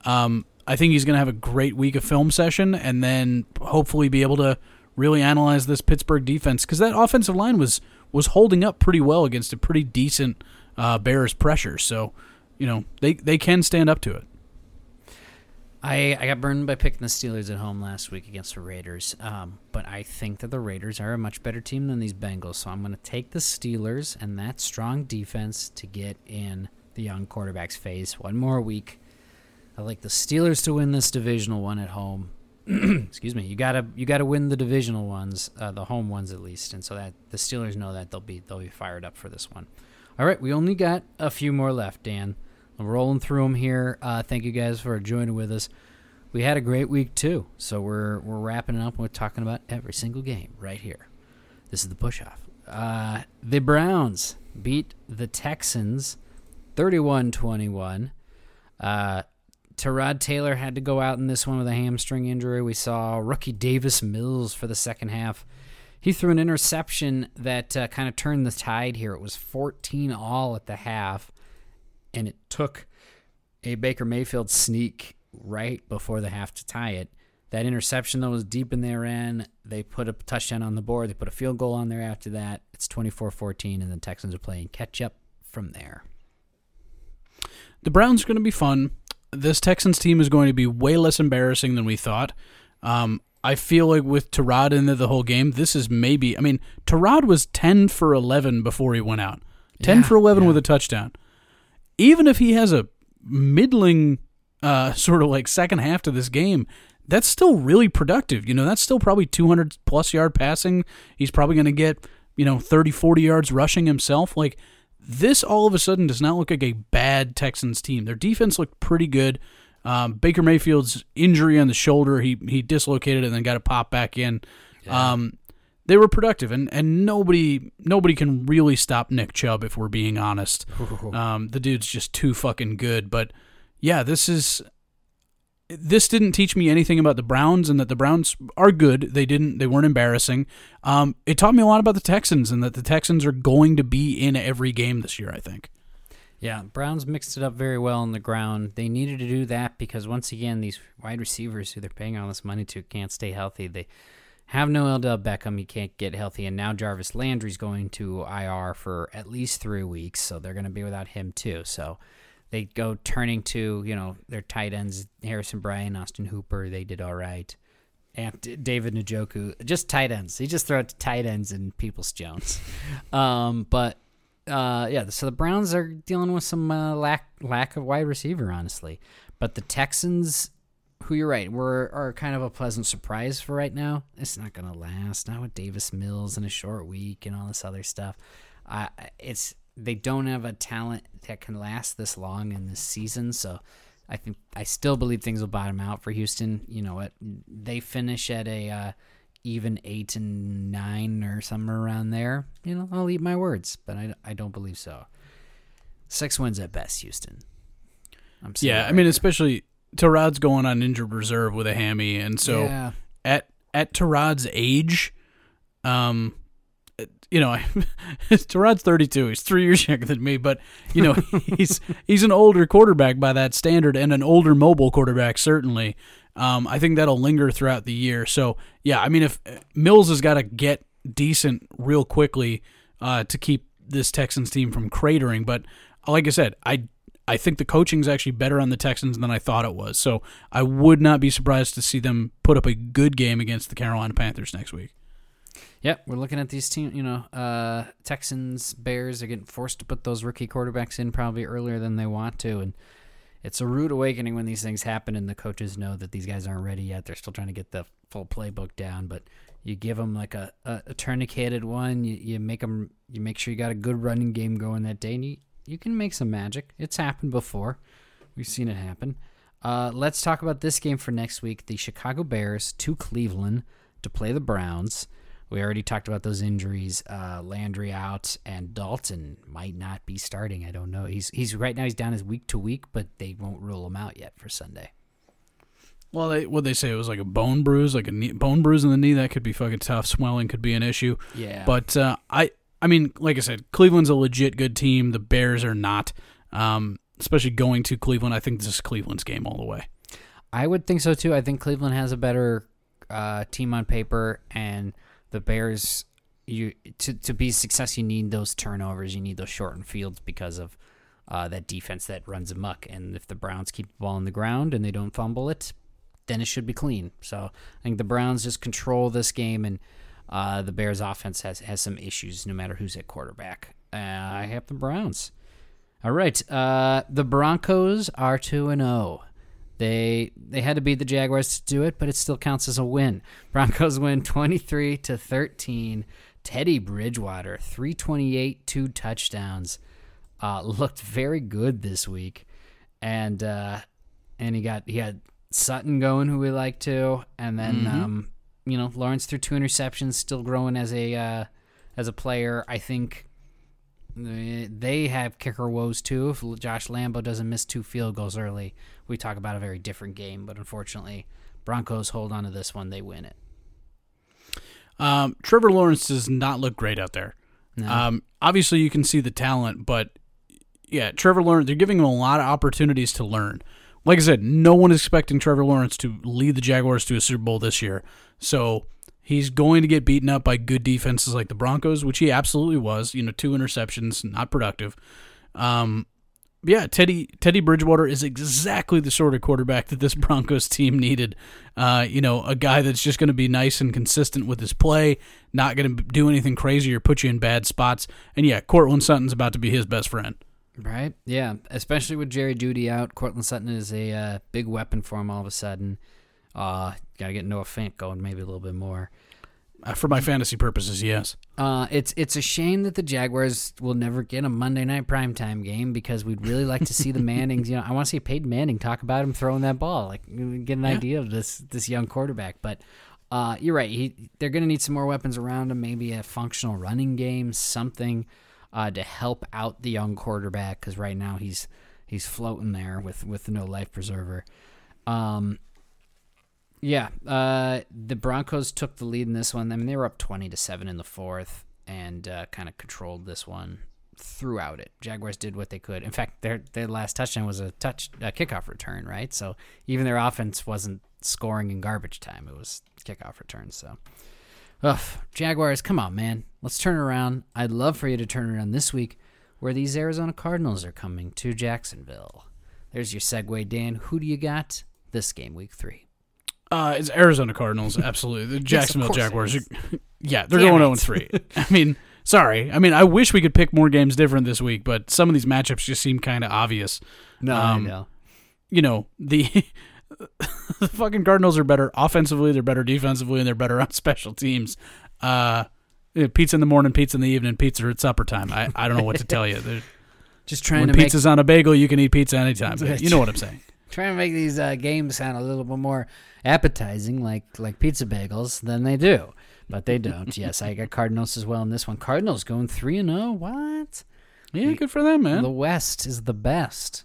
um, I think he's gonna have a great week of film session, and then hopefully be able to really analyze this Pittsburgh defense because that offensive line was was holding up pretty well against a pretty decent uh, Bears pressure. So, you know, they they can stand up to it. I, I got burned by picking the Steelers at home last week against the Raiders, um, but I think that the Raiders are a much better team than these Bengals. So I'm going to take the Steelers and that strong defense to get in the young quarterback's face one more week. I like the Steelers to win this divisional one at home. Excuse me. You gotta you gotta win the divisional ones, uh, the home ones at least, and so that the Steelers know that they'll be they'll be fired up for this one. All right, we only got a few more left, Dan. I'm rolling through them here. Uh, thank you guys for joining with us. We had a great week too, so we're we're wrapping it up. We're talking about every single game right here. This is the push off. Uh, the Browns beat the Texans 31-21. Uh, Tyrod Taylor had to go out in this one with a hamstring injury. We saw rookie Davis Mills for the second half. He threw an interception that uh, kind of turned the tide here. It was 14 all at the half, and it took a Baker Mayfield sneak right before the half to tie it. That interception, though, was deep in their end. They put a touchdown on the board. They put a field goal on there after that. It's 24 14, and the Texans are playing catch up from there. The Browns are going to be fun. This Texans team is going to be way less embarrassing than we thought. Um, I feel like with Tyrod in there the whole game, this is maybe. I mean, Tyrod was 10 for 11 before he went out. 10 Yeah, for 11 yeah. with a touchdown. Even if he has a middling uh, sort of like second half to this game, that's still really productive. You know, that's still probably 200 plus yard passing. He's probably going to get, you know, 30, 40 yards rushing himself. Like, this all of a sudden does not look like a bad Texans team. Their defense looked pretty good. Um, Baker Mayfield's injury on the shoulder, he he dislocated and then got to pop back in. Um, they were productive, and, and nobody nobody can really stop Nick Chubb if we're being honest. Um, the dude's just too fucking good. But yeah, this is this didn't teach me anything about the Browns and that the Browns are good. They didn't they weren't embarrassing. Um, it taught me a lot about the Texans and that the Texans are going to be in every game this year, I think. Yeah, Browns mixed it up very well on the ground. They needed to do that because once again, these wide receivers who they're paying all this money to can't stay healthy. They have no Odell Beckham; he can't get healthy, and now Jarvis Landry's going to IR for at least three weeks, so they're going to be without him too. So they go turning to you know their tight ends, Harrison Bryan, Austin Hooper. They did all right. And David Njoku, just tight ends. He just throw it to tight ends and Peoples Jones. um, but uh, yeah, so the Browns are dealing with some uh, lack lack of wide receiver, honestly. But the Texans, who you're right, we're are kind of a pleasant surprise for right now. It's not gonna last. Not with Davis Mills in a short week and all this other stuff. Uh, it's they don't have a talent that can last this long in this season. So I think I still believe things will bottom out for Houston. You know what? They finish at a uh, even eight and nine or somewhere around there. You know, I'll eat my words, but I, I don't believe so. Six wins at best, Houston. I'm. Yeah, I mean, especially Tyrod's going on injured reserve with a hammy, and so yeah, at at Tyrod's age, um, you know, thirty two. He's three years younger than me, but you know, he's he's an older quarterback by that standard, and an older mobile quarterback certainly. Um, I think that'll linger throughout the year. So yeah, I mean, if Mills has got to get decent real quickly uh, to keep this Texans team from cratering, but like I said, I I think the coaching is actually better on the Texans than I thought it was. So I would not be surprised to see them put up a good game against the Carolina Panthers next week. Yep, we're looking at these teams. You know, uh, Texans, Bears are getting forced to put those rookie quarterbacks in probably earlier than they want to, and it's a rude awakening when these things happen and the coaches know that these guys aren't ready yet. They're still trying to get the full playbook down, but you give them like a, a, a tourniqueted one. You, you make them. You make sure you got a good running game going that day, and you you can make some magic. It's happened before. We've seen it happen. Uh, let's talk about this game for next week. The Chicago Bears to Cleveland to play the Browns. We already talked about those injuries. Uh, Landry out and Dalton might not be starting. I don't know. He's he's right now he's down as week to week, but they won't rule him out yet for Sunday. Well, they what they say it was like a bone bruise, like a knee, bone bruise in the knee. That could be fucking tough. Swelling could be an issue. Yeah, But uh, I, I mean, like I said, Cleveland's a legit good team. The Bears are not. Um, especially going to Cleveland, I think this is Cleveland's game all the way. I would think so too. I think Cleveland has a better uh, team on paper, and the Bears you to to be success, you need those turnovers, you need those shortened fields because of uh, that defense that runs amok. And if the Browns keep the ball on the ground and they don't fumble it, then it should be clean. So I think the Browns just control this game, and uh, the Bears' offense has has some issues no matter who's at quarterback. Uh, I have the Browns. All right, uh, the Broncos are two and zero. They they had to beat the Jaguars to do it, but it still counts as a win. Broncos win 23 to 13. Teddy Bridgewater, 328, two touchdowns. Uh, looked very good this week. And uh, and he got he had Sutton going who we like to, and then um, you know, Lawrence threw two interceptions, still growing as a uh, as a player. I think they they have kicker woes too. If Josh Lambo doesn't miss two field goals early, we talk about a very different game. But unfortunately, Broncos hold on to this one; they win it. Um, Trevor Lawrence does not look great out there. No. Um, obviously, you can see the talent, but yeah, Trevor Lawrence, they're giving him a lot of opportunities to learn. Like I said, no one is expecting Trevor Lawrence to lead the Jaguars to a Super Bowl this year. So he's going to get beaten up by good defenses like the Broncos, which he absolutely was. You know, two interceptions, not productive. Um, yeah, Teddy Teddy Bridgewater is exactly the sort of quarterback that this Broncos team needed. Uh, you know, a guy that's just going to be nice and consistent with his play, not going to do anything crazy or put you in bad spots. And yeah, Courtland Sutton's about to be his best friend. Right? Yeah. Especially with Jerry Jeudy out, Courtland Sutton is a uh, big weapon for him all of a sudden. Uh, Got to get Noah Fant going maybe a little bit more. Uh, for my fantasy purposes, yes. Uh, it's it's a shame that the Jaguars will never get a Monday night primetime game because we'd really like to see the Mannings. You know, I want to see Peyton Manning talk about him throwing that ball, like get an Yeah. idea of this this young quarterback. But uh, you're right; he, they're going to need some more weapons around him. Maybe a functional running game, something uh, to help out the young quarterback because right now he's he's floating there with with no life preserver. Um, yeah, uh, the Broncos took the lead in this one. I mean, they were up twenty to seven in the fourth, and uh, kind of controlled this one throughout it. Jaguars did what they could. In fact, their their last touchdown was a touch a kickoff return, right? So even their offense wasn't scoring in garbage time; it was kickoff returns. So, ugh, Jaguars, come on, man, let's turn around. I'd love for you to turn around this week, where these Arizona Cardinals are coming to Jacksonville. There's your segue, Dan. Who do you got this game, week three? Uh, it's Arizona Cardinals, absolutely. The Jacksonville it Jaguars. Are, yeah, they're Damn going it. 0 3. I mean, sorry. I mean, I wish we could pick more games different this week, but some of these matchups just seem kind of obvious. No, Um, I know. You know, the the fucking Cardinals are better offensively, they're better defensively, and they're better on special teams. Uh, pizza in the morning, pizza in the evening, pizza at supper time. I, I don't know what to tell you. They're- Just trying when to make on a bagel, you can eat pizza anytime. You know what I'm saying. trying to make these uh, games sound a little bit more appetizing, like like pizza bagels, than they do. But they don't. yes, I got Cardinals as well in this one. Cardinals going three and zero. What? Yeah, good for them, man. The West is the best.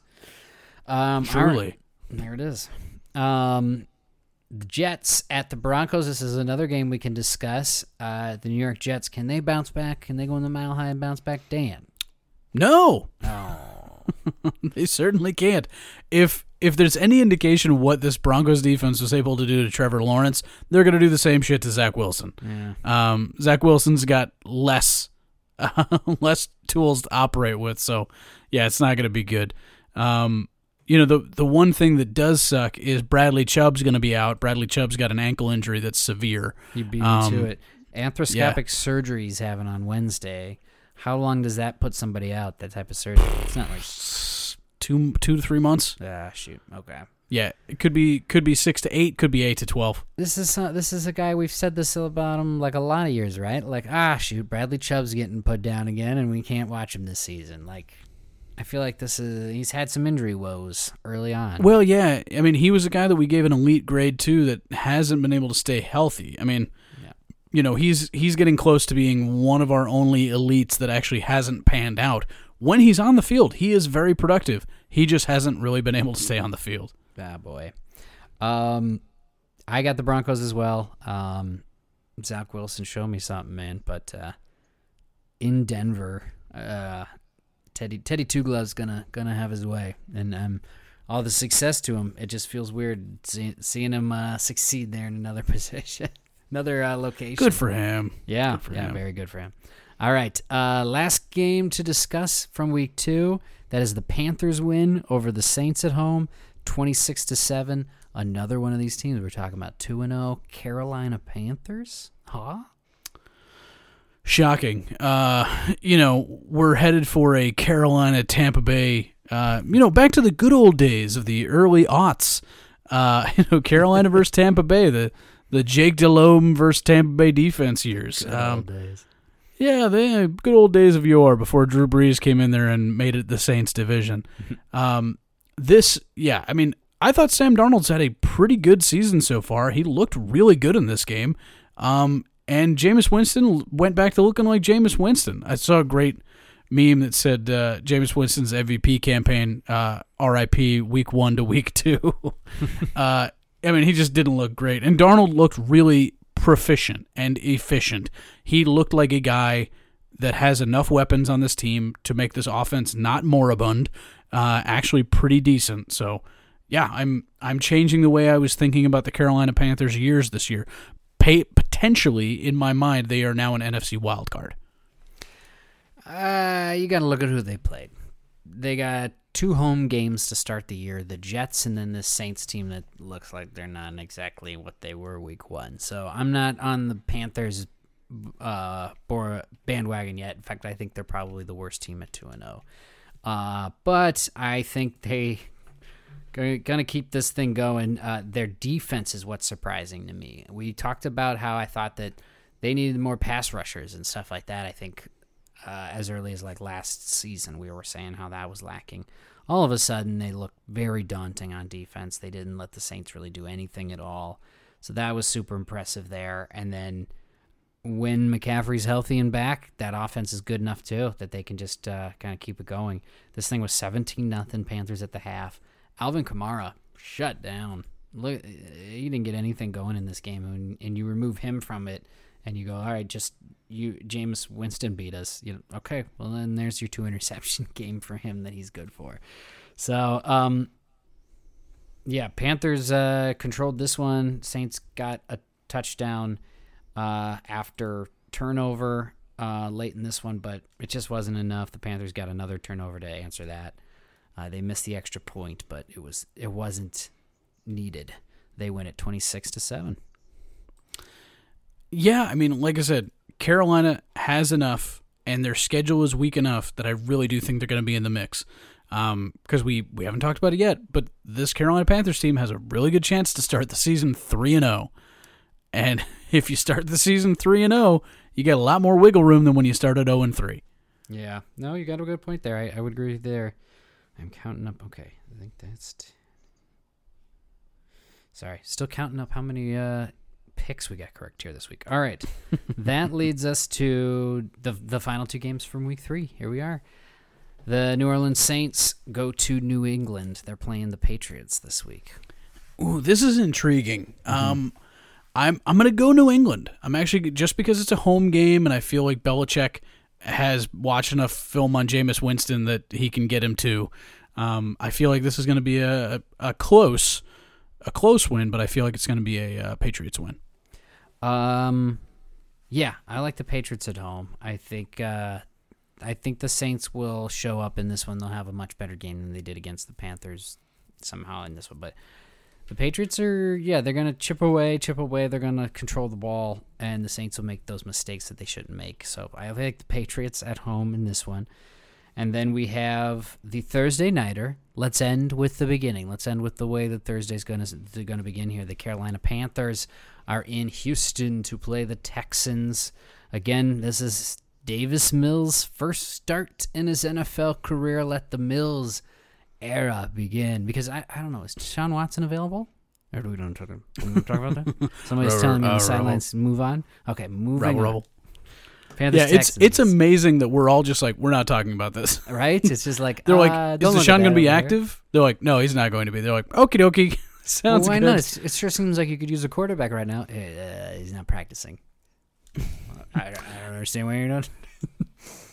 Um, Truly. right. there it is. Um, the Jets at the Broncos. This is another game we can discuss. Uh, the New York Jets. Can they bounce back? Can they go in the mile high and bounce back? Dan. No, Oh. they certainly can't. If if there's any indication what this Broncos defense was able to do to Trevor Lawrence, they're going to do the same shit to Zach Wilson. yeah. Um, Zach Wilson's got less less tools to operate with, so yeah, it's not going to be good. Um, you know the the one thing that does suck is Bradley Chubb's going to be out. Bradley Chubb's got an ankle injury that's severe. You beat me Um, to it. Arthroscopic surgery he's having on Wednesday. How long does that put somebody out? That type of surgery? It's not like Two two to three months. ah shoot. Okay. Yeah, it could be could be six to eight, could be eight to twelve. This is this is a guy we've said this about him like a lot of years, right? Like ah shoot, Bradley Chubb's getting put down again, and we can't watch him this season. Like I feel like this is he's had some injury woes early on. Well, yeah. I mean, he was a guy that we gave an elite grade to that hasn't been able to stay healthy. I mean, Yeah. you know, he's he's getting close to being one of our only elites that actually hasn't panned out. When he's on the field, he is very productive. He just hasn't really been able to stay on the field. Ah, boy. Um, I got the Broncos as well. Um, Zach Wilson, show me something, man. But uh, in Denver, uh, Teddy Teddy Two Gloves gonna gonna have his way, and um, all the success to him. It just feels weird see, seeing him uh, succeed there in another position. Another uh, location. Good for him. Yeah, for yeah, him. very good for him. All right, uh, last game to discuss from week two. That is the Panthers win over the Saints at home, twenty six to seven. Another one of these teams we're talking about two and zero Carolina Panthers. Huh? Shocking. Uh, you know, we're headed for a Carolina Tampa Bay. Uh, you know, back to the good old days of the early aughts. Uh, you know, Carolina versus Tampa Bay, the the Jake Delhomme versus Tampa Bay defense years. Um, days. yeah, the good old days of yore before Drew Brees came in there and made it the Saints division. um, this, yeah, I mean, I thought Sam Darnold's had a pretty good season so far. He looked really good in this game. Um, and Jameis Winston went back to looking like Jameis Winston. I saw a great meme that said uh, Jameis Winston's MVP campaign, uh, RIP, week one to week two. uh, I mean, he just didn't look great. And Darnold looked really proficient and efficient. He looked like a guy that has enough weapons on this team to make this offense not moribund, uh, actually pretty decent. So, yeah, I'm I'm changing the way I was thinking about the Carolina Panthers years this year. Pay, potentially, in my mind, they are now an NFC wild card. Uh, you got to look at who they played. They got two home games to start the year: the Jets and then the Saints team that looks like they're not exactly what they were week one. So I'm not on the Panthers uh bandwagon yet. In fact, I think they're probably the worst team at two and zero. Uh, but I think they gonna, gonna keep this thing going. Uh, their defense is what's surprising to me. We talked about how I thought that they needed more pass rushers and stuff like that. I think uh, as early as like last season, we were saying how that was lacking. All of a sudden, they look very daunting on defense. They didn't let the Saints really do anything at all. So that was super impressive there. And then when McCaffrey's healthy and back, that offense is good enough too that they can just uh, kind of keep it going. This thing was 17 nothing Panthers at the half. Alvin Kamara shut down. Look, he didn't get anything going in this game, and, and you remove him from it, and you go, all right, just you, Jameis Winston beat us. You know, okay, well then there's your two interception game for him that he's good for. So, um, yeah, Panthers uh, controlled this one. Saints got a touchdown uh, after turnover uh, late in this one, but it just wasn't enough. The Panthers got another turnover to answer that. Uh, they missed the extra point, but it was it wasn't needed. They win at twenty six to seven. Yeah, I mean, like I said, Carolina has enough, and their schedule is weak enough that I really do think they're going to be in the mix. Because we we haven't talked about it yet, but this Carolina Panthers team has a really good chance to start the season three and zero. And if you start the season three and zero, you get a lot more wiggle room than when you started zero and three. Yeah, no, you got a good point there. I, I would agree there. I'm counting up. Okay, I think that's. T- Sorry, still counting up how many uh, picks we got correct here this week. All right, that leads us to the the final two games from week three. Here we are. The New Orleans Saints go to New England. They're playing the Patriots this week. Ooh, this is intriguing. Um, I'm I'm gonna go New England. I'm actually just because it's a home game, and I feel like Belichick has watched enough film on Jameis Winston that he can get him to. Um, I feel like this is going to be a, a, a close a close win, but I feel like it's going to be a, uh Patriots win. Um, yeah, I like the Patriots at home. I think uh, I think the Saints will show up in this one. They'll have a much better game than they did against the Panthers somehow in this one. But the Patriots are yeah, they're gonna chip away, chip away. They're gonna control the ball, and the Saints will make those mistakes that they shouldn't make. So I like the Patriots at home in this one. And then we have the Thursday nighter. Let's end with the beginning. Let's end with the way that Thursday's going to going to begin here. The Carolina Panthers are in Houston to play the Texans. Again, this is Davis Mills' first start in his NFL career. Let the Mills era begin. Because I, I don't know, is Sean Watson available? Or do we don't talk, we don't talk about that? Somebody's Rubble- telling me on uh, the sidelines, move on. Okay, moving Rubble, on. rubble. Panthers, Yeah, it's it's amazing that we're all just like we're not talking about this. right? It's just like They're uh, like, don't is look Deshaun going to be over here. active? They're like, no, he's not going to be. They're like, okie dokie, sounds well, why good. not? It's, it sure seems like you could use a quarterback right now. Uh, he's not practicing. I, don't- I don't understand why you're not.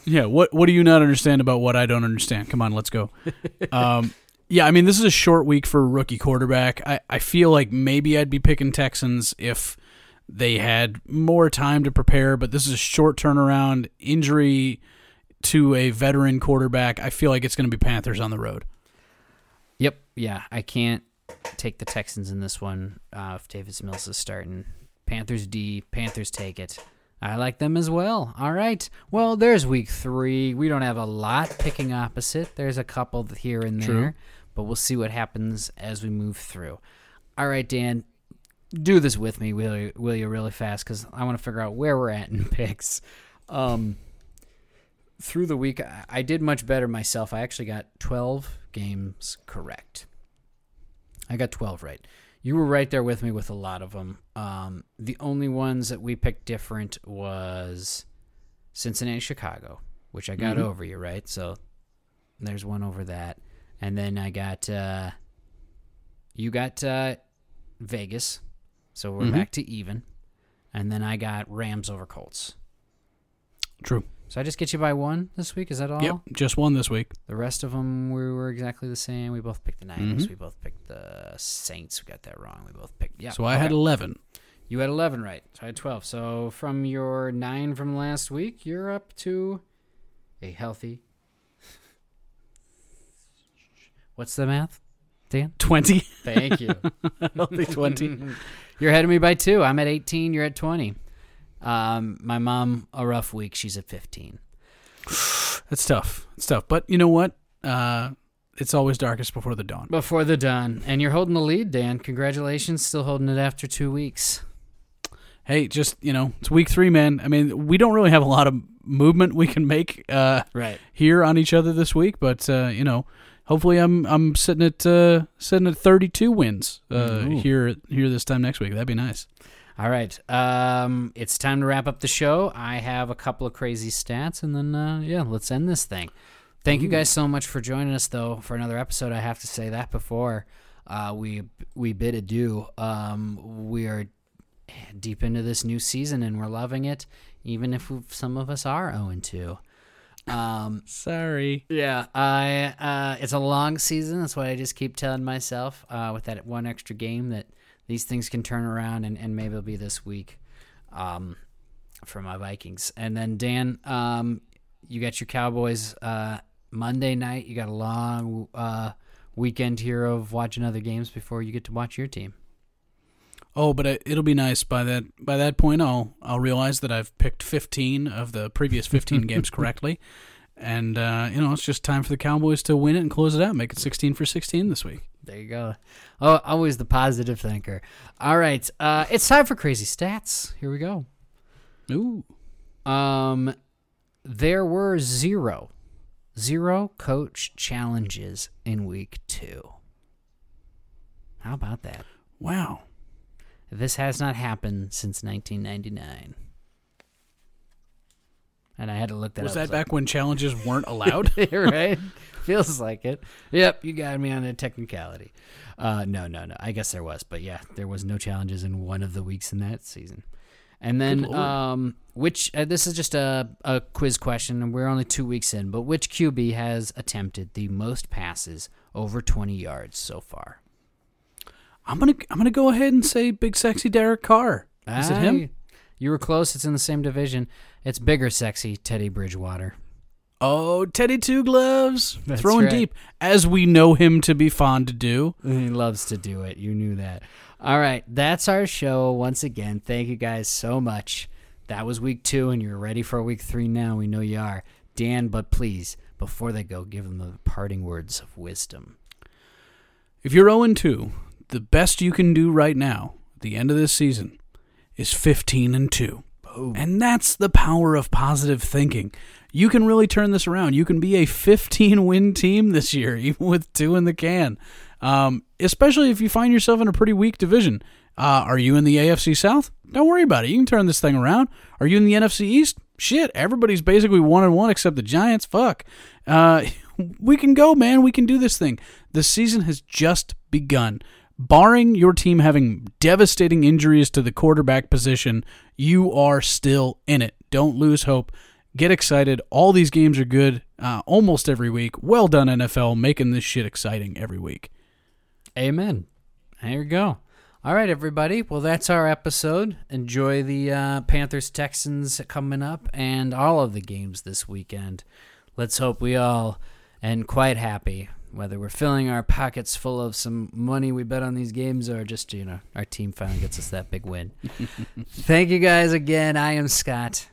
Yeah, what what do you not understand about what I don't understand? Come on, let's go. Um, yeah, I mean this is a short week for a rookie quarterback. I, I feel like maybe I'd be picking Texans if They had more time to prepare, but this is a short turnaround injury to a veteran quarterback. I feel like it's going to be Panthers on the road. Yep. Yeah, I can't take the Texans in this one uh, if Davis Mills is starting. Panthers D. Panthers take it. I like them as well. All right. Well, there's week three. We don't have a lot picking opposite. There's a couple here and there, True. but we'll see what happens as we move through. All right, Dan, do this with me, will you? Will you really fast? Because I want to figure out where we're at in picks. Um, through the week, I- I did much better myself. I actually got 12 games correct. I got 12 right. You were right there with me with a lot of them. Um, the only ones that we picked different was Cincinnati, Chicago, which I got Mhm. over you, right? So there's one over that. And then I got, uh, you got uh, Vegas. So we're Mhm. back to even. And then I got Rams over Colts. True. So I just get you by one this week. Is that all? Yep, just one this week. The rest of them we were exactly the same. We both picked the Niners. Mhm. We both picked the Saints. We got that wrong. We both picked. Yeah. so I had 11. You had eleven right. So I had twelve. So from your nine from last week, you're up to a healthy. What's the math, Dan? 20. Thank you. Healthy 20. You're ahead of me by two. I'm at 18. You're at 20. Um, my mom a rough week. She's at 15. That's tough. It's tough. But you know what? Uh, it's always darkest before the dawn. Before the dawn. and you're holding the lead, Dan. Congratulations, still holding it after two weeks. Hey, just, you know, it's week three, man. I mean, we don't really have a lot of movement we can make uh, Right. here on each other this week, but, uh, you know, hopefully I'm I'm sitting at uh, sitting at 32 wins uh, Ooh. here here this time next week. That'd be nice. All right. Um, it's time to wrap up the show. I have a couple of crazy stats, and then uh, yeah, let's end this thing. Thank you guys so much for joining us, though, for another episode. I have to say that before uh, we we bid adieu. Um, we are deep into this new season, and we're loving it, even if we've, some of us are zero and two. Um, Sorry. yeah, I uh, it's a long season. That's what I just keep telling myself. Uh, with that one extra game, that these things can turn around, and, and maybe it'll be this week, um, for my Vikings. And then Dan, um, you got your Cowboys uh, Monday night. You got a long uh, weekend here of watching other games before you get to watch your team. Oh, but it- it'll be nice by that by that point. I'll I'll realize that I've picked 15 of the previous 15 games correctly, and uh, you know it's just time for the Cowboys to win it and close it out, make it 16 for 16 this week. There you go. Oh, always the positive thinker. All right, uh, it's time for crazy stats. Here we go. Ooh, Um, there were zero, zero coach challenges in week two. How about that? wow. This has not happened since 1999. And I had to look that up. Was up. that back when challenges weren't allowed? like- right? Feels like it. Yep, you got me on a technicality. Uh, no, no, no. I guess there was, but yeah, there was no challenges in one of the weeks in that season. And then, um, which uh, this is just a, a quiz question, and we're only two weeks in. But which QB has attempted the most passes over 20 yards so far? I'm gonna I'm gonna go ahead and say big sexy Derek Carr. Is it him? You were close. It's in the same division. It's bigger, sexy Teddy Bridgewater. Oh, Teddy Two Gloves, That's throwing right. deep, as we know him to be fond to do. He loves to do it. You knew that. All right, that's our show. Once again, thank you guys so much. That was week two, and you're ready for week three now. We know you are. Dan, but please, before they go, give them the parting words of wisdom. If you're 0 2, the best you can do right now at the end of this season is 15 and 2. And that's the power of positive thinking. You can really turn this around. You can be a 15 win team this year, even with two in the can. Um, especially if you find yourself in a pretty weak division. Uh, are you in the AFC South? Don't worry about it. You can turn this thing around. Are you in the NFC East? Shit, everybody's basically one and one except the Giants. Fuck. Uh, we can go, man. We can do this thing. The season has just begun. Barring your team having devastating injuries to the quarterback position, you are still in it. Don't lose hope. Get excited. All these games are good uh, almost every week. Well done, NFL, making this shit exciting every week. Amen. There you go. All right, everybody. Well, that's our episode. Enjoy the uh, Panthers Texans coming up and all of the games this weekend. Let's hope we all end quite happy, whether we're filling our pockets full of some money we bet on these games or just, you know, our team finally gets us that big win. Thank you guys again. I am Scott.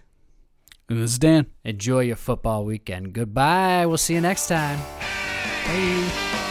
And this is Dan. Enjoy your football weekend. Goodbye. We'll see you next time. Bye.